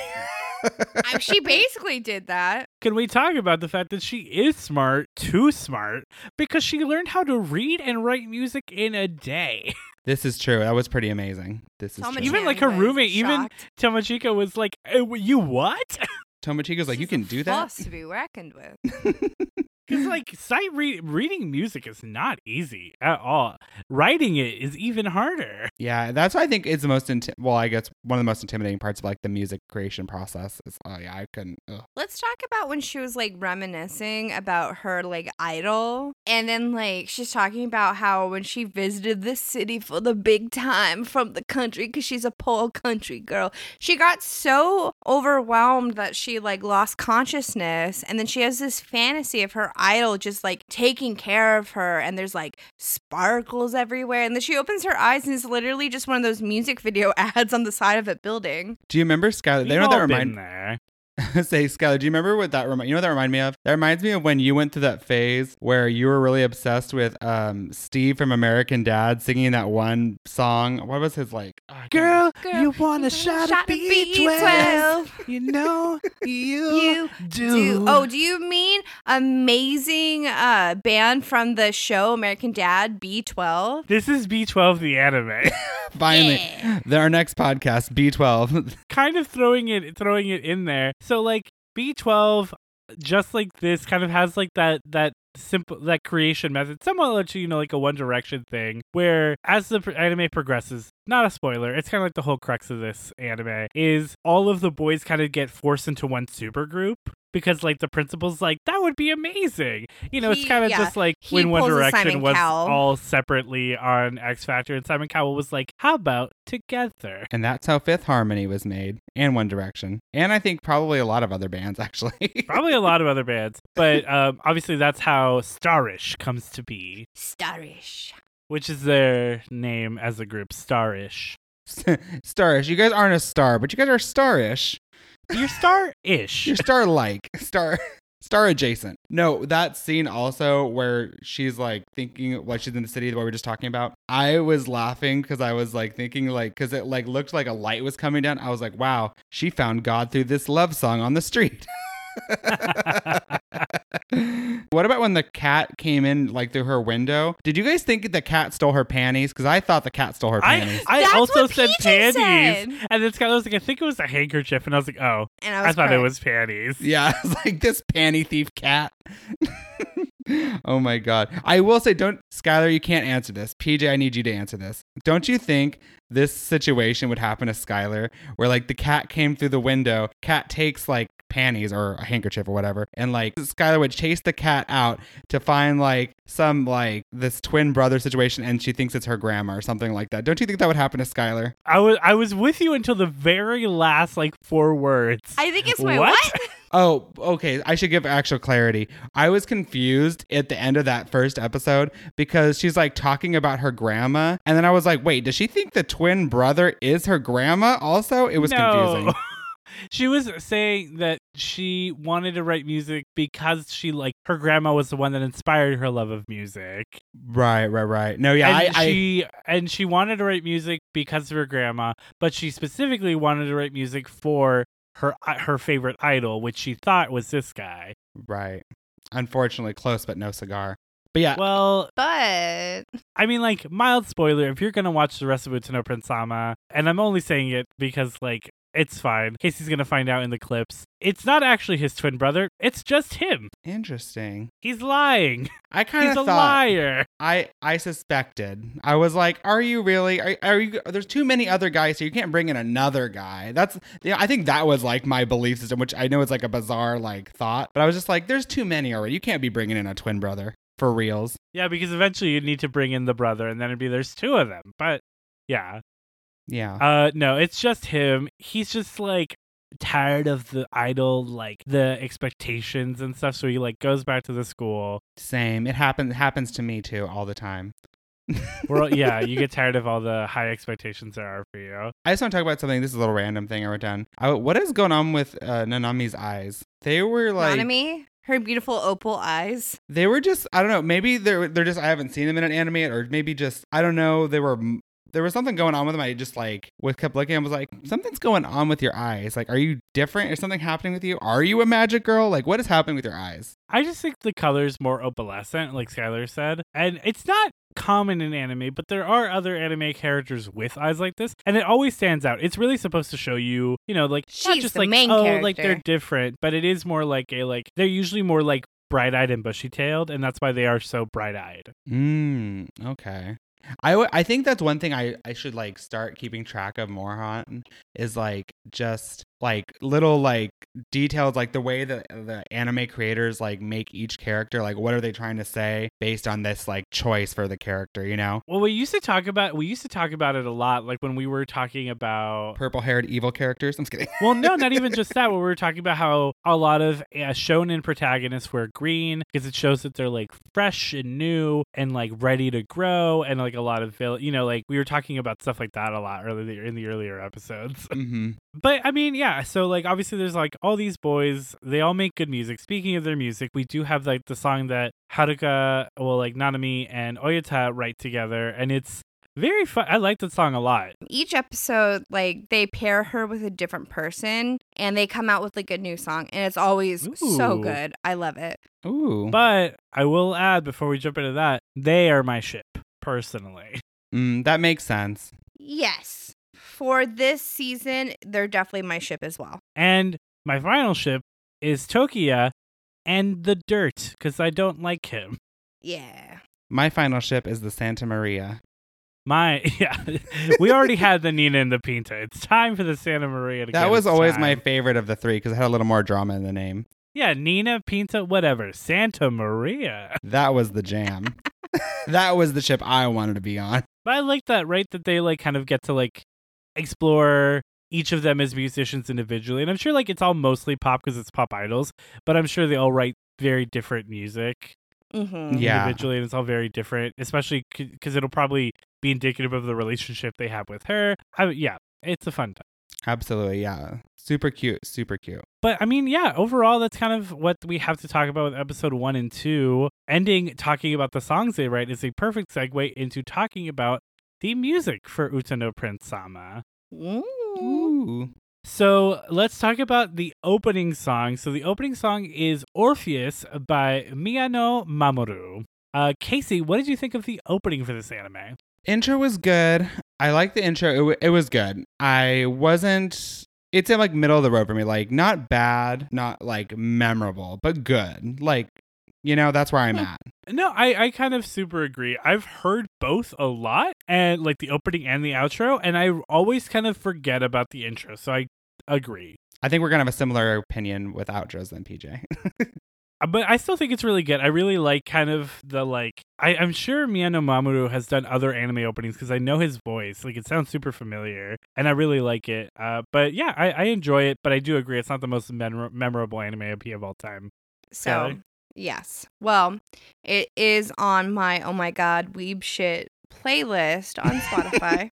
I- she basically did that. Can we talk about the fact that she is smart, too smart, because she learned how to read and write music in a day? this is true. That was pretty amazing. This is Toma true. Even like her was roommate, even shocked. Tomochika was like, "Eh, "You what?" Tomochika's like, She's "You can a do that." force to be reckoned with. Because like sight read reading music is not easy at all. Writing it is even harder. Yeah, that's what I think is the most inti- well, I guess one of the most intimidating parts of like the music creation process. Is oh yeah, I couldn't. Ugh. Let's talk about when she was like reminiscing about her like idol. And then like she's talking about how when she visited this city for the big time from the country because she's a poor country girl, she got so overwhelmed that she like lost consciousness. And then she has this fantasy of her idol just like taking care of her and there's like sparkles everywhere and then she opens her eyes and it's literally just one of those music video ads on the side of a building. Do you remember Skylar? They We've know that all been remind there. say Skylar. Do you remember what that remind? You know what that reminded me of? That reminds me of when you went through that phase where you were really obsessed with um Steve from American Dad singing that one song. What was his like? Oh, Girl, Girl, you want a shot, of B12. You know you, You do. do. Oh, do you mean amazing uh band from the show American Dad B12? This is B12 the anime. Finally, Yeah. our next podcast, B12. kind of throwing it throwing it in there. So like B12 just like this kind of has like that that simple that creation method somewhat to you know like a one direction thing where as the anime progresses not a spoiler it's kind of like the whole crux of this anime is all of the boys kind of get forced into one super group because like the principal's like that would be amazing you know it's kind of yeah, just like he when one direction was Cowell. all separately on x factor and simon cowell was like how about together and that's how Fifth Harmony was made, and One Direction, and I think probably a lot of other bands actually. probably a lot of other bands but um, obviously that's how starish comes to be Starish. which is their name as a group starish starish. You guys aren't a star, but you guys are starish. You're star-ish You're star like star star adjacent. No, that scene also where she's like thinking while she's in the city, what we were just talking about. I was laughing because I was like thinking like because it like looked like a light was coming down. I was like, wow, she found God through this love song on the street. what about when the cat came in like through her window? Did you guys think the cat stole her panties? Because I thought the cat stole her panties. I, I also said PJ panties said. and this guy was like i think it was a handkerchief and i was like oh And I i, was thought it was panties Yeah, I was like this panty thief cat. oh my god. I will say don't Skylar, you can't answer this. PJ, I need you to answer this. Don't you think this situation would happen to Skylar where like the cat came through the window, cat takes like panties or a handkerchief or whatever, and like Skylar would chase the cat out to find like some like this twin brother situation and she thinks it's her grandma or something like that. Don't you think that would happen to Skylar? i was i was with you until the very last like four words I think it's my What? what? Oh, okay. I should give actual clarity. I was confused at the end of that first episode because she's like talking about her grandma. And then I was like, wait, does she think the twin brother is her grandma also? It was confusing. she was saying that she wanted to write music because she like her grandma was the one that inspired her love of music. Right, right, right. No, yeah, and I, I she and she wanted to write music because of her grandma, but she specifically wanted to write music for her her favorite idol, which she thought was this guy. right. Unfortunately, close, but no cigar. But yeah, Well, But I mean, like mild spoiler. If you're gonna watch the rest of Utano Prince Sama, and I'm only saying it because like it's fine. Casey's gonna find out in the clips. It's not actually his twin brother. It's just him. interesting. He's lying. I kind of He's a thought liar. I I suspected. I was like, "Are you really? Are, are you? There's too many other guys, so you can't bring in another guy." That's yeah. I think that was like my belief system, which I know is like a bizarre like thought, but I was just like, "There's too many already. You can't be bringing in a twin brother for reals." Yeah, because eventually you need to bring in the brother, and then it'd be there's two of them. But yeah, Yeah. uh, no, it's just him. He's just like tired of the idol, like the expectations and stuff. So he like goes back to the school. Same. It happens happens to me too all the time. We're yeah, you get tired of all the high expectations there are for you. I just want to talk about something. This is a little random thing I wrote down. I, what is going on with uh, Nanami's eyes? They were like Nanami, her beautiful opal eyes. they were just I don't know. Maybe they're they're just I haven't seen them in an anime or maybe just I don't know. They were there was something going on with them. I just like was kept looking. I was like, something's going on with your eyes. Like, are you different? Is something happening with you? Are you a magic girl? Like, what is happening with your eyes? I just think the color's more opalescent, like Skylar said. And it's not common in anime, but there are other anime characters with eyes like this, and it always stands out. It's really supposed to show you, you know, like not She's just the like main oh, like they're different, but it is more like a like they're usually more like bright-eyed and bushy-tailed, and that's why they are so bright-eyed. Mm, okay. I, w- I think that's one thing I, I should like start keeping track of more on is like just like little like details like the way that the anime creators like make each character like what are they trying to say based on this like choice for the character you know Well, we used to talk about we used to talk about it a lot, like when we were talking about. purple haired evil characters i'm just kidding Well, no, not even just that. Where we were talking about how a lot of uh, shonen protagonists wear green because it shows that they're like fresh and new and like ready to grow, and like a lot of you know, like we were talking about stuff like that a lot earlier in the earlier episodes. mm-hmm. But I mean, yeah. So like, obviously, there's like all these boys. They all make good music. Speaking of their music, we do have like the song that Haruka, well, like Nanami and Otoya write together, and it's very fun. I like that song a lot. Each episode, like they pair her with a different person and they come out with like a new song. And it's always so good. I love it. ooh But I will add before we jump into that, they are my ship personally. mm, that makes sense Yes. For this season, they're definitely my ship as well. And my final ship is Tokiya and the Dirt because I don't like him. Yeah. my final ship is the santa maria My yeah, we already had the Nina and the Pinta. It's time for the Santa Maria to. that was its always my favorite of the three because it had a little more drama in the name yeah Nina Pinta whatever Santa Maria. that was the jam that was the ship i wanted to be on But I like that right that they like kind of get to like explore each of them as musicians individually, and I'm sure like it's all mostly pop because it's pop idols, but I'm sure they all write very different music. Mm-hmm. Yeah. individually, and it's all very different, especially because it'll probably be indicative of the relationship they have with her. I, yeah, it's a fun time. absolutely yeah super cute super cute But I mean, yeah, overall, that's kind of what we have to talk about with episode one and two. Ending talking about the songs they write is a perfect segue into talking about the music for Utano Prince Sama. Ooh. Ooh. So let's talk about the opening song. So the opening song is Orpheus by Miyano Mamoru. Uh, Casey, what did you think of the opening for this anime? Intro was good. I like the intro. It, w- it was good. I wasn't. It's in like middle of the road for me. Like not bad, not like memorable, but good. Like you know, that's where I'm at. No, I, I kind of super agree. I've heard both a lot, and like the opening and the outro, and I always kind of forget about the intro. So I agree. I think we're gonna have a similar opinion with outros than PJ. Uh, But I still think it's really good. I really like kind of the like. I, I'm sure Miyano Mamoru has done other anime openings because I know his voice. Like it sounds super familiar, and I really like it. Uh, but yeah, I, I enjoy it. But I do agree it's not the most memor- memorable anime OP of all time. So, Skylar? Yes. Well, it is on my oh my god weeb shit playlist on Spotify.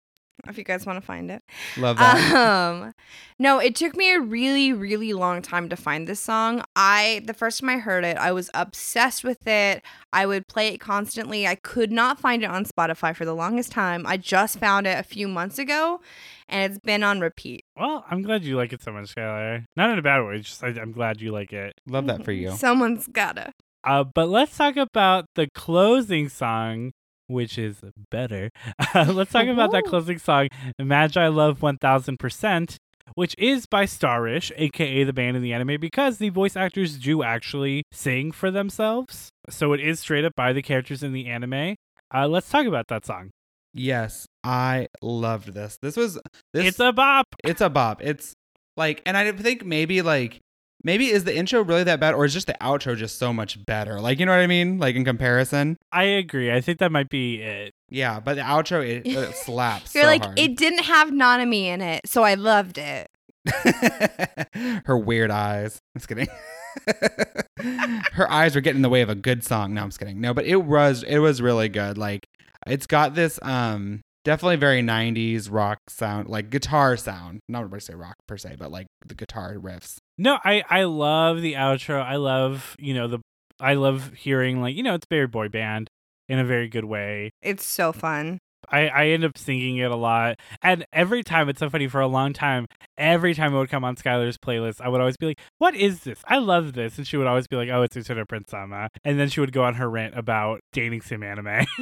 If you guys want to find it. Love that. Um, no, it took me a really, really long time to find this song. I the first time I heard it, I was obsessed with it. I would play it constantly. I could not find it on Spotify for the longest time. I just found it a few months ago, and it's been on repeat. Well, I'm glad you like it so much, Skylar. Not in a bad way. Just I, I'm glad you like it. Love that for you. Someone's gotta. Uh, but let's talk about the closing song, which is better. Uh, let's talk about that closing song, Maji Love 1000%, which is by Starish, aka the band in the anime, because the voice actors do actually sing for themselves. So it is straight up by the characters in the anime. Uh, let's talk about that song. Yes, I loved this. This was this. it's a bop. it's a bop. It's like, and I think maybe like maybe is the intro really that bad, or is just the outro just so much better? Like, you know what I mean? Like in comparison. I agree. I think that might be it. Yeah, but the outro it, it slaps. You're so like, hard. it didn't have Nanami in it, so I loved it. Her weird eyes. I'm just kidding. Her eyes were getting in the way of a good song. No, I'm just kidding. No, but it was it was really good. Like it's got this um definitely very 90s rock sound, like guitar sound. Not everybody say rock per se, but like the guitar riffs. No, I I love the outro. I love you know the I love hearing like you know it's very boy band in a very good way. It's so fun. I I end up singing it a lot, and every time it's so funny. For a long time, every time it would come on Skylar's playlist, I would always be like, "What is this? I love this," and she would always be like, "Oh, it's Utano Prince Sama," and then she would go on her rant about dating sim anime.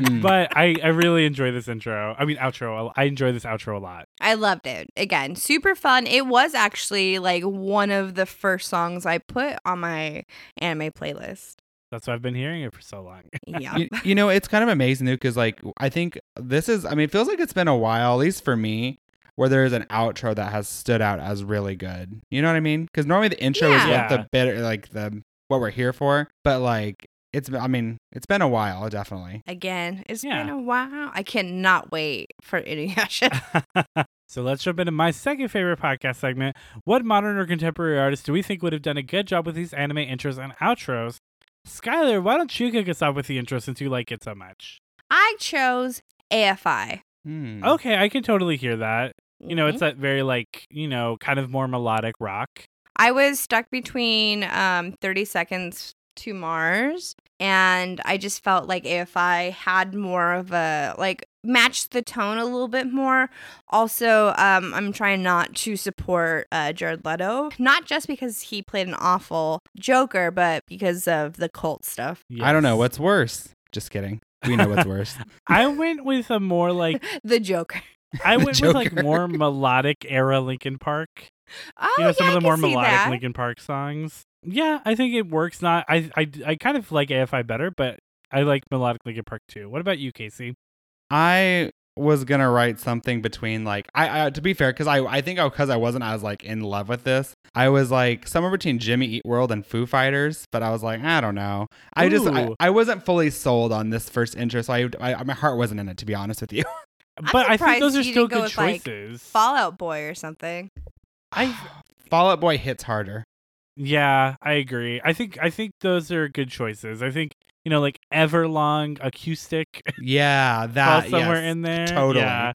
Mm. but I I really enjoy this intro. I mean outro. I enjoy this outro a lot. I loved it. Again, super fun. It was actually like one of the first songs I put on my anime playlist. That's why I've been hearing it for so long. Yeah. you, you know, it's kind of amazing, though, because like I think this is. I mean, it feels like it's been a while, at least for me, where there's an outro that has stood out as really good. You know what I mean? Because normally the intro is what the bit like the what we're here for, but like it's I mean it's been a while definitely. Again, it's Yeah. been a while. I cannot wait for Inuyasha. so let's jump into my second favorite podcast segment. What modern or contemporary artist do we think would have done a good job with these anime intros and outros? Skylar, why don't you kick us off with the intro since you like it so much? I chose AFI. Hmm. Okay, I can totally hear that. You know, it's that very like, you know, kind of more melodic rock. I was stuck between um 30 seconds to Mars and I just felt like AFI had more of a like matched the tone a little bit more. Also, um I'm trying not to support uh Jared Leto, not just because he played an awful Joker, but because of the cult stuff. I don't know what's worse. Just kidding. We know what's worse. I went with a more like the Joker. I The went with like more melodic era Linkin Park. Oh, you know, some of the more melodic that. Linkin Park songs. Yeah, I think it works. Not, I, I, I kind of like AFI better, but I like melodic Linkin Park too. What about you, Casey? I was gonna write something between like I, I to be fair because I I think because I wasn't as like in love with this I was like somewhere between Jimmy Eat World and Foo Fighters but I was like I don't know I just I, I wasn't fully sold on this first intro so I, I my heart wasn't in it to be honest with you but I think those are you still didn't go good with, like, choices. Fallout Boy or something. I, Fallout Boy hits harder yeah, I agree. I think, I think those are good choices. I think you know, like Everlong acoustic yeah that somewhere yes, in there. totally. Yeah.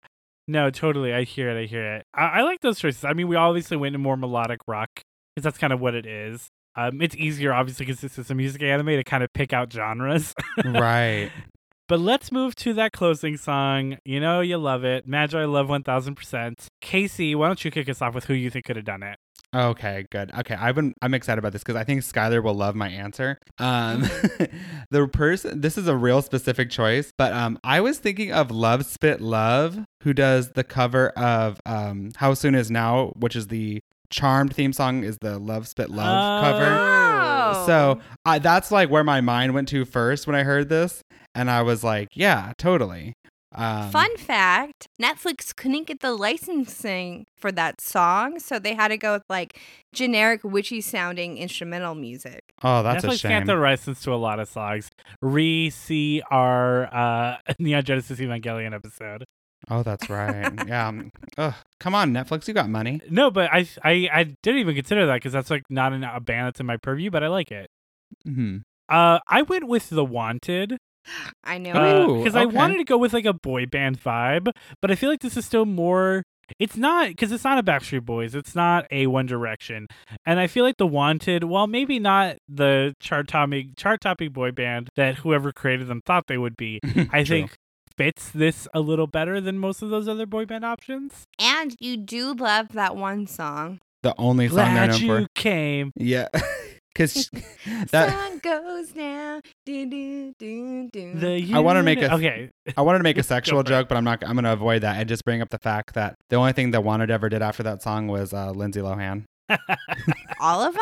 No, totally. I hear it. I hear it. I, I like those choices. I mean, we obviously went to more melodic rock because that's kind of what it is. Um, it's easier, obviously, because this is a music anime to kind of pick out genres. right But let's move to that closing song. You know, you love it. Maji love 1000%. Casey, why don't you kick us off with who you think could have done it? Okay, good. Okay, I've been I'm excited about this because I think Skylar will love my answer. Um, the person this is a real specific choice, but um, I was thinking of Love Spit Love, who does the cover of um, How Soon Is Now, which is the Charmed theme song, is the Love Spit Love cover. Oh. So I, that's like where my mind went to first when I heard this, and I was like, yeah, totally. Um, Fun fact Netflix couldn't get the licensing for that song, so they had to go with like generic witchy sounding instrumental music. Oh, that's a Netflix shame. can't the license to a lot of songs. Re see our uh, Neon Genesis Evangelion episode. Oh, that's right. yeah. um, Ugh, come on, Netflix, you got money. No, but I I, I didn't even consider that because that's like not an, a band that's in my purview, but I like it. hmm Uh, I went with The Wanted I know Oh. it. because I wanted to go with like a boy band vibe, but I feel like this is still more. It's not because it's not a Backstreet Boys. It's not a One Direction, and I feel like The Wanted, while maybe not the chart topping chart topping boy band that whoever created them thought they would be, I think fits this a little better than most of those other boy band options. And you do love that one song. the only song they're Glad known you for. came. Yeah, because that Sun goes down. Do, do, do, do. The I wanna make uni- a- okay. I wanted to make a Go sexual for it. joke, but I'm not. I'm going to avoid that and just bring up the fact that the only thing that Wanted ever did after that song was uh, Lindsay Lohan. All of them?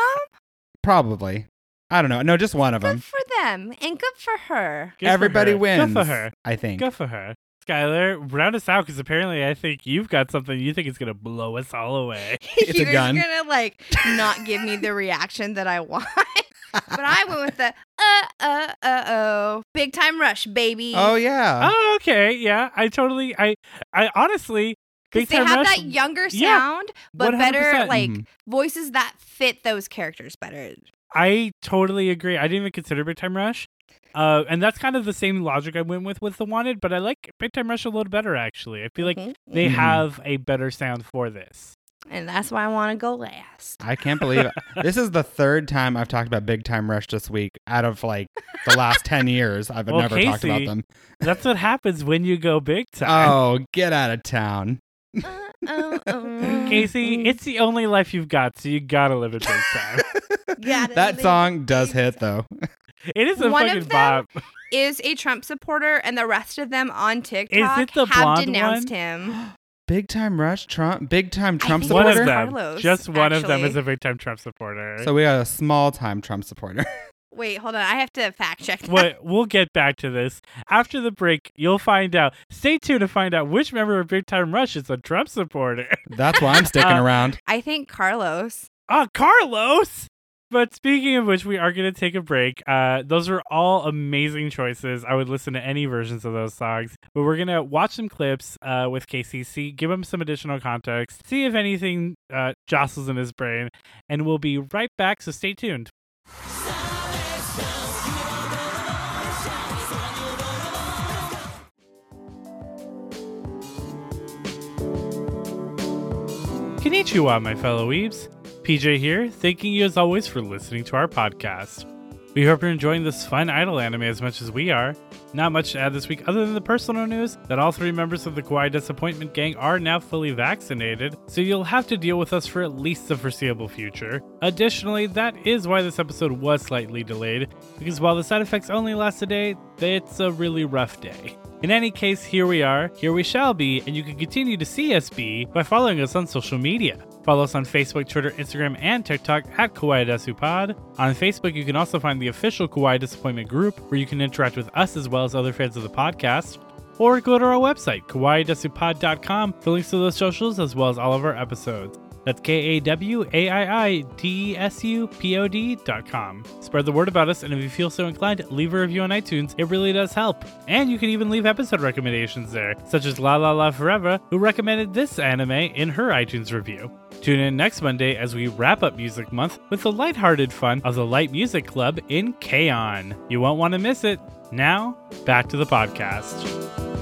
Probably. I don't know. No, just one of them. Good for them and good for her. Good for Everybody her. wins. Good for her. I think. Good for her. Skylar, round us out because apparently I think you've got something you think is going to blow us all away. It's a You're gun. gonna like not give me the reaction that I want. but I went with the uh uh uh oh big time rush baby. Oh yeah. oh, okay. Yeah, I totally, I, I honestly, 'Cause Big they have Rush. that younger Yeah, sound, but better 100%. like Mhm. voices that fit those characters better. I totally agree. I didn't even consider Big Time Rush. Uh, and that's kind of the same logic I went with with the Wanted, but I like Big Time Rush a little better actually. I feel like Mhm. they Mhm. have a better sound for this. and that's why I want to go last. I can't believe it. This is the third time I've talked about Big Time Rush this week out of like the last 10 years. I've Well, never talked about them. That's what happens when you go big time. Oh, get out of town. Uh, uh, uh, Casey, it's the only life you've got, so you gotta live it big time. Gotta That song does hit though. It is a One fucking of them bop. is a Trump supporter, and the rest of them on TikTok it the have blonde denounced one? him. Big Time Rush, Trump, Big Time Trump think One of supporter. them, Carlos, just one of them actually. is a big time Trump supporter. So we got a small time Trump supporter. Wait, hold on. I have to fact check. That. What we'll get back to this after the break. You'll find out. Stay tuned to find out which member of Big Time Rush is a Trump supporter. That's why I'm sticking Uh, around. I think Carlos. Ah, Carlos. But speaking of which, we are going to take a break. Uh, those are all amazing choices. I would listen to any versions of those songs. But we're going to watch some clips uh, with Casey, give him some additional context, see if anything uh, jostles in his brain, and we'll be right back. So stay tuned. Konnichiwa, my fellow weebs. PJ here, thanking you as always for listening to our podcast. We hope you're enjoying this fun idol anime as much as we are. Not much to add this week other than the personal news that all three members of the Kawaii Disappointment Gang are now fully vaccinated, so you'll have to deal with us for at least the foreseeable future. Additionally, that is why this episode was slightly delayed, because while the side effects only last a day, it's a really rough day. In any case, here we are, here we shall be, and you can continue to see us be by following us on social media. Follow us on Facebook, Twitter, Instagram, and TikTok at Kawaii Desu Pod. On Facebook, you can also find the official Kawaii Disappointment group, where you can interact with us as well as other fans of the podcast. Or go to our website, kawaiidesupod.com, for links to those socials as well as all of our episodes. That's K A W A I I D E S U P O D dot com. Spread the word about us, and if you feel so inclined, leave a review on iTunes. It really does help. And you can even leave episode recommendations there, such as La La La Forever, who recommended this anime in her iTunes review. Tune in next Monday as we wrap up Music Month with the lighthearted fun of the Light Music Club in K-On! You won't want to miss it. Now, back to the podcast.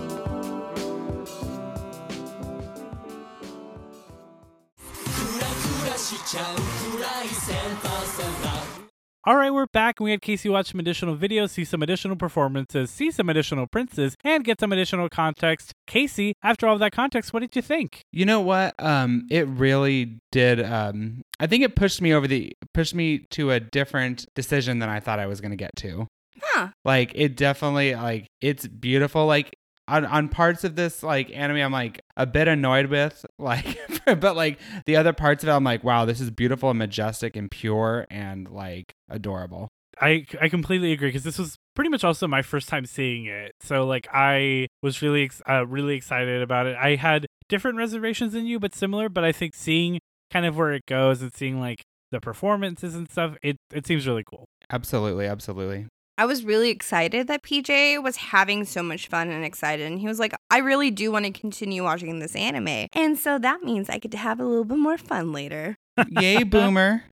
All right, we're back, and we had Casey watch some additional videos, see some additional performances, see some additional princes, and get some additional context. Casey, after all of that context, what did you think? You know what? Um, it really did. Um, I think it pushed me over the pushed me to a different decision than I thought I was going to get to. Huh. Like it definitely like it's beautiful. Like on, on parts of this like anime, I'm like a bit annoyed with like, but like the other parts of it, I'm like, wow, this is beautiful and majestic and pure and like adorable. I I completely agree because this was pretty much also my first time seeing it. So like I was really ex- uh, really excited about it. I had different reservations than you, but similar. But I think seeing kind of where it goes and seeing like the performances and stuff, it it seems really cool. Absolutely, absolutely. I was really excited that PJ was having so much fun and excited. And he was like, I really do want to continue watching this anime. And so that means I get to have a little bit more fun later. Yay, boomer!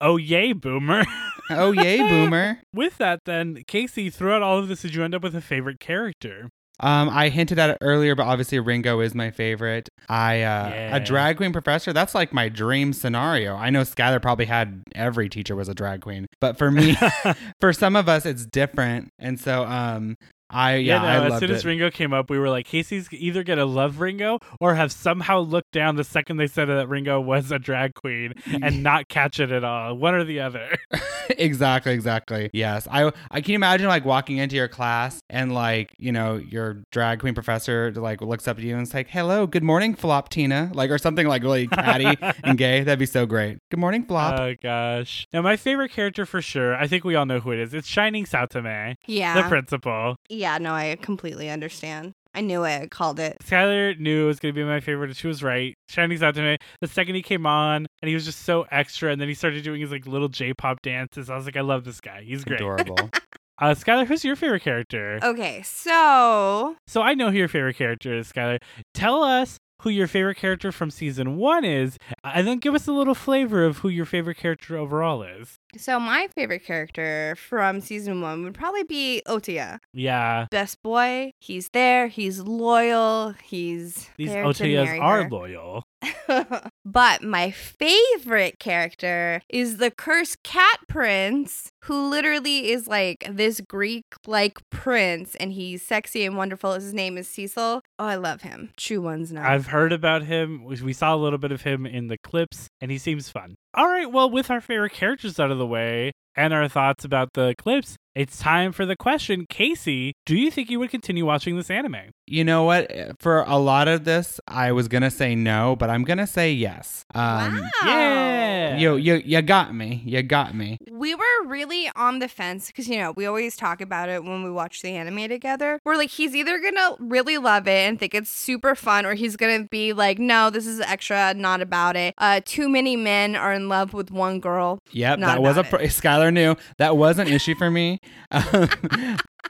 Oh yay, boomer! Oh yay, boomer! with that, then Casey, throughout all of this, did you end up with a favorite character? Um, I hinted at it earlier, but obviously Ringo is my favorite. I uh, Yeah. a drag queen professor. That's like my dream scenario. I know Skylar probably had every teacher was a drag queen, but for me, for some of us, it's different. And so, um, I yeah, no, I as loved soon it. as Ringo came up, we were like, Casey's either gonna love Ringo or have somehow looked down the second they said that Ringo was a drag queen and not catch it at all. One or the other. exactly, exactly. Yes, I I can imagine like walking into your class and like you know your drag queen professor like looks up at you and it's like, "Hello, good morning, Flop Tina," like or something like really catty and gay. That'd be so great. Good morning, Flop. Oh gosh. Now my favorite character for sure, I think we all know who it is. It's Shining Saotome, Yeah. the principal. yeah, no, I completely understand. I knew it. I called it. Skylar knew it was gonna be my favorite, and she was right. Shining Saotome. The second he came on, and he was just so extra, and then he started doing his like little J-pop dances. I was like, I love this guy. He's great. Adorable. Uh, Skylar, who's your favorite character? Okay, so So I know who your favorite character is, Skylar. Tell us who your favorite character from season one is, and then give us a little flavor of who your favorite character overall is. so my favorite character from season one would probably be Otoya. Yeah, Best boy. He's there. He's loyal. He's these marry are her. loyal. but my favorite character is the cursed cat prince, who literally is like this Greek like prince, and he's sexy and wonderful. His name is Cecil. Oh, I love him. True ones now. I've heard about him. We we saw a little bit of him in the clips, and he seems fun. All right, well, with our favorite characters out of the way and our thoughts about the clips, it's time for the question. Casey, do you think you would continue watching this anime? You know what? For a lot of this, I was gonna say no, but I'm gonna say yes. Um, wow. Yeah. You you you got me. You got me. We were really on the fence because, you know, we always talk about it when we watch the anime together. We're like, he's either going to really love it and think it's super fun, or he's going to be like, no, this is extra, not about it. Uh, too many men are in love with one girl. Yep, Not that was a about pro- Skylar knew that was an issue for me. Um,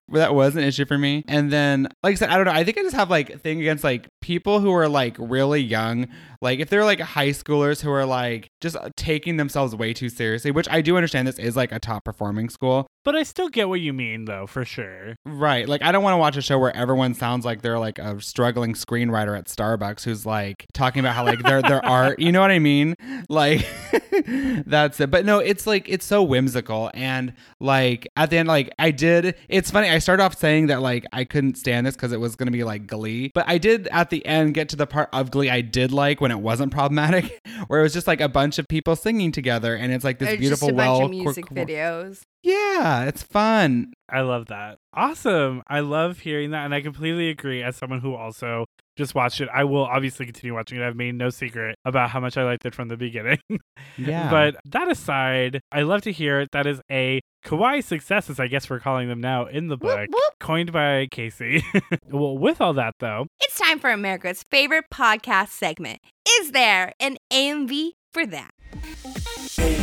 that was an issue for me. And then, like I said, I don't know. I think I just have like thing against like people who are like really young. Like if they're like high schoolers who are like just uh, taking themselves way too seriously, which I do understand this is like a top performing school. But I still get what you mean, though, for sure. Right. Like I don't want to watch a show where everyone sounds like they're like a struggling screenwriter at Starbucks who's like talking about how like their their art, you know what I mean? Like that's it. But no, it's like it's so whimsical and like at the end like I did it's funny. I started off saying that like I couldn't stand this cuz it was going to be like Glee, but I did at the end get to the part of Glee I did like when it wasn't problematic where it was just like a bunch of people singing together and it's like this Or beautiful just a bunch well of music co- videos. Yeah, it's fun. I love that. Awesome. I love hearing that. And I completely agree as someone who also just watched it. I will obviously continue watching it. I've made no secret about how much I liked it from the beginning. Yeah. But that aside, I love to hear it. That is a kawaii success, as I guess we're calling them now in the book, Whoop, whoop. coined by Casey. well, with all that, though, It's time for America's favorite podcast segment. Is there an AMV for that?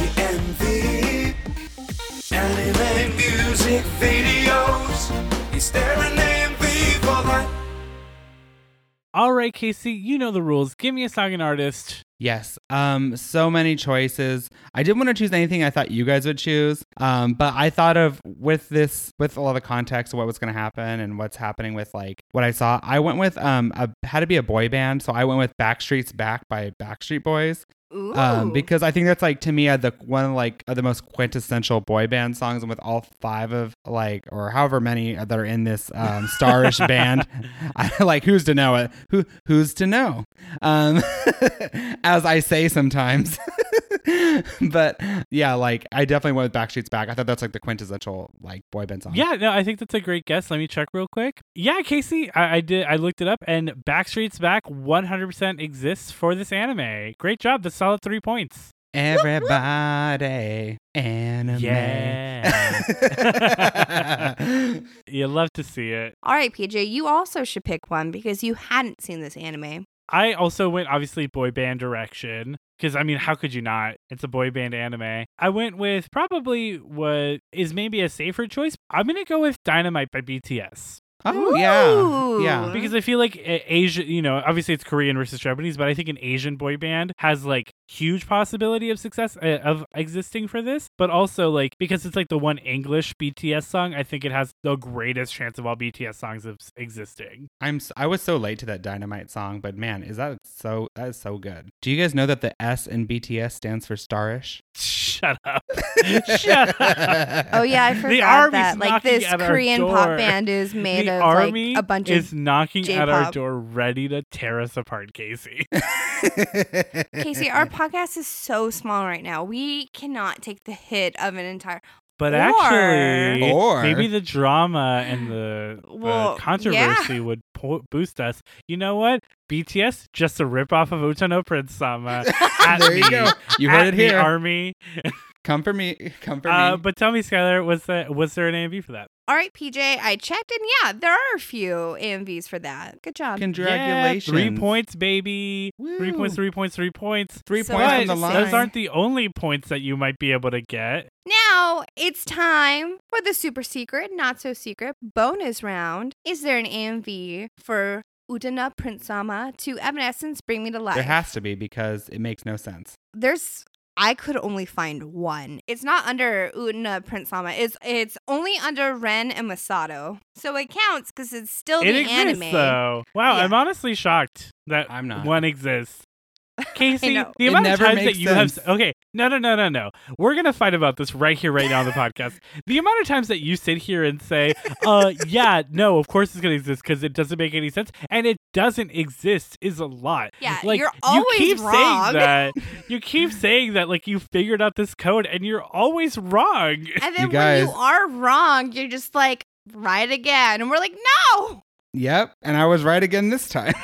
AMV Anime music videos Is there an AMV for that? All right, Casey, you know the rules. Give me a song and artist. Yes. Um, so many choices. I didn't want to choose anything I thought you guys would choose. Um, but I thought of with this with a all the context of what was gonna happen and what's happening with like what I saw, I went with um a, had to be a boy band, so I went with Backstreet's Back by Backstreet Boys. Um, because I think that's like to me uh, the one of, like of the most quintessential boy band songs, and with all five of like or however many that are in this um, starish band, I like who's to know it? Who who's to know? Um, as I say sometimes. but yeah, like I definitely went with Backstreet's Back. I thought that's like the quintessential like boy band song. Yeah, no, I think that's a great guess. Let me check real quick. Yeah, Casey, I, I did. I looked it up, and Backstreet's Back 100% exists for this anime. Great job. The solid three points. Everybody anime. Yeah. you love to see it. All right, PJ, you also should pick one because you hadn't seen this anime. I also went obviously boy band direction because I mean, how could you not? It's a boy band anime. I went with probably what is maybe a safer choice. I'm gonna go with Dynamite by BTS. Oh yeah, Ooh. yeah. Because I feel like a- Asia, you know, obviously it's Korean versus Japanese, but I think an Asian boy band has like huge possibility of success uh, of existing for this. But also like because it's like the one English BTS song, I think it has the greatest chance of all BTS songs of existing. I'm I was so late to that Dynamite song, but man, is that so that is so good. Do you guys know that the S in BTS stands for Starish? Shut up! Shut up! Oh yeah, I The forgot army's that. Like this Korean pop band is made the of army like a bunch is of knocking at our door, ready to tear us apart, Casey. Casey, our podcast is so small right now. We cannot take the hit of an entire But Or- actually, Or- maybe the drama and the, the Well, controversy would po- boost us. You know what? BTS just a ripoff of Utano Prince Sama. At there you go. You heard At it me, here. Army. Come for me. Come for Uh, me. but tell me, Skylar, was that was there an AMV for that? All right, PJ, I checked and yeah, there are a few AMVs for that. Good job. Congratulations. Yeah, three points, baby. Three points, three points, three points. Three So points But from the line. those aren't the only points that you might be able to get. Now it's time for the super secret, not so secret bonus round. Is there an AMV for Utano Prince Sama to Evanescence Bring Me to Life? There has to be because it makes no sense. There's I could only find one. It's not under Utano Prince Sama. It's it's only under Ren and Masato. So it counts because it's still It the exists anime. though. Wow, Yeah. I'm honestly shocked that I'm not. one exists. Casey, the amount of times that makes you have okay, no, no, no, no, no. We're gonna fight about this right here, right now on the podcast. The amount of times that you sit here and say, "Uh, yeah, no, of course it's gonna exist because it doesn't make any sense," and it doesn't exist is a lot. Yeah, like you're you keep wrong. saying that. You keep saying that, like you figured out this code, and you're always wrong. And then when guys- you are wrong, you're just like, right again. And we're like, no. Yep. And I was right again this time.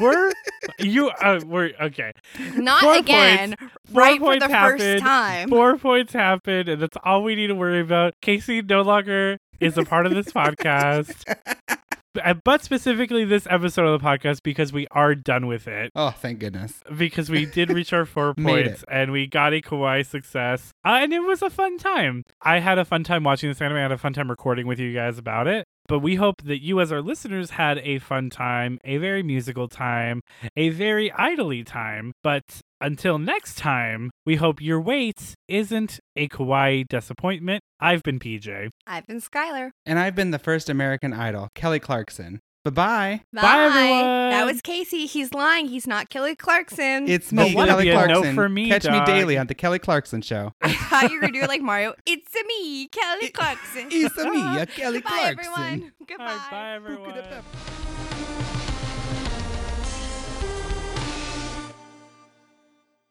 we're you. Uh, we're okay. Not Four again. Four right for points the happened. first time. Four points happened, and that's all we need to worry about. Casey no longer is a part of this podcast, but, but specifically this episode of the podcast because we are done with it. oh, thank goodness. Because we did reach our four Made points and we got a kawaii success. Uh, and it was a fun time. I had a fun time watching this anime. I had a fun time recording with you guys about it. But we hope that you, as our listeners, had a fun time, a very musical time, a very idly time. But until next time, we hope your wait isn't a kawaii disappointment. I've been PJ. I've been Skylar. And I've been the first American Idol, Kelly Clarkson. Bye bye. Bye, everyone. That was Casey. He's lying. He's not Kelly Clarkson. It's But me, what Kelly if you no Clarkson. for me, Catch dog? me daily on the Kelly Clarkson Show. I thought you were going to do it like Mario. It's a me, Kelly Clarkson. It's me, a Kelly Goodbye, Clarkson. everyone. Goodbye. right, bye, everyone. Book it up.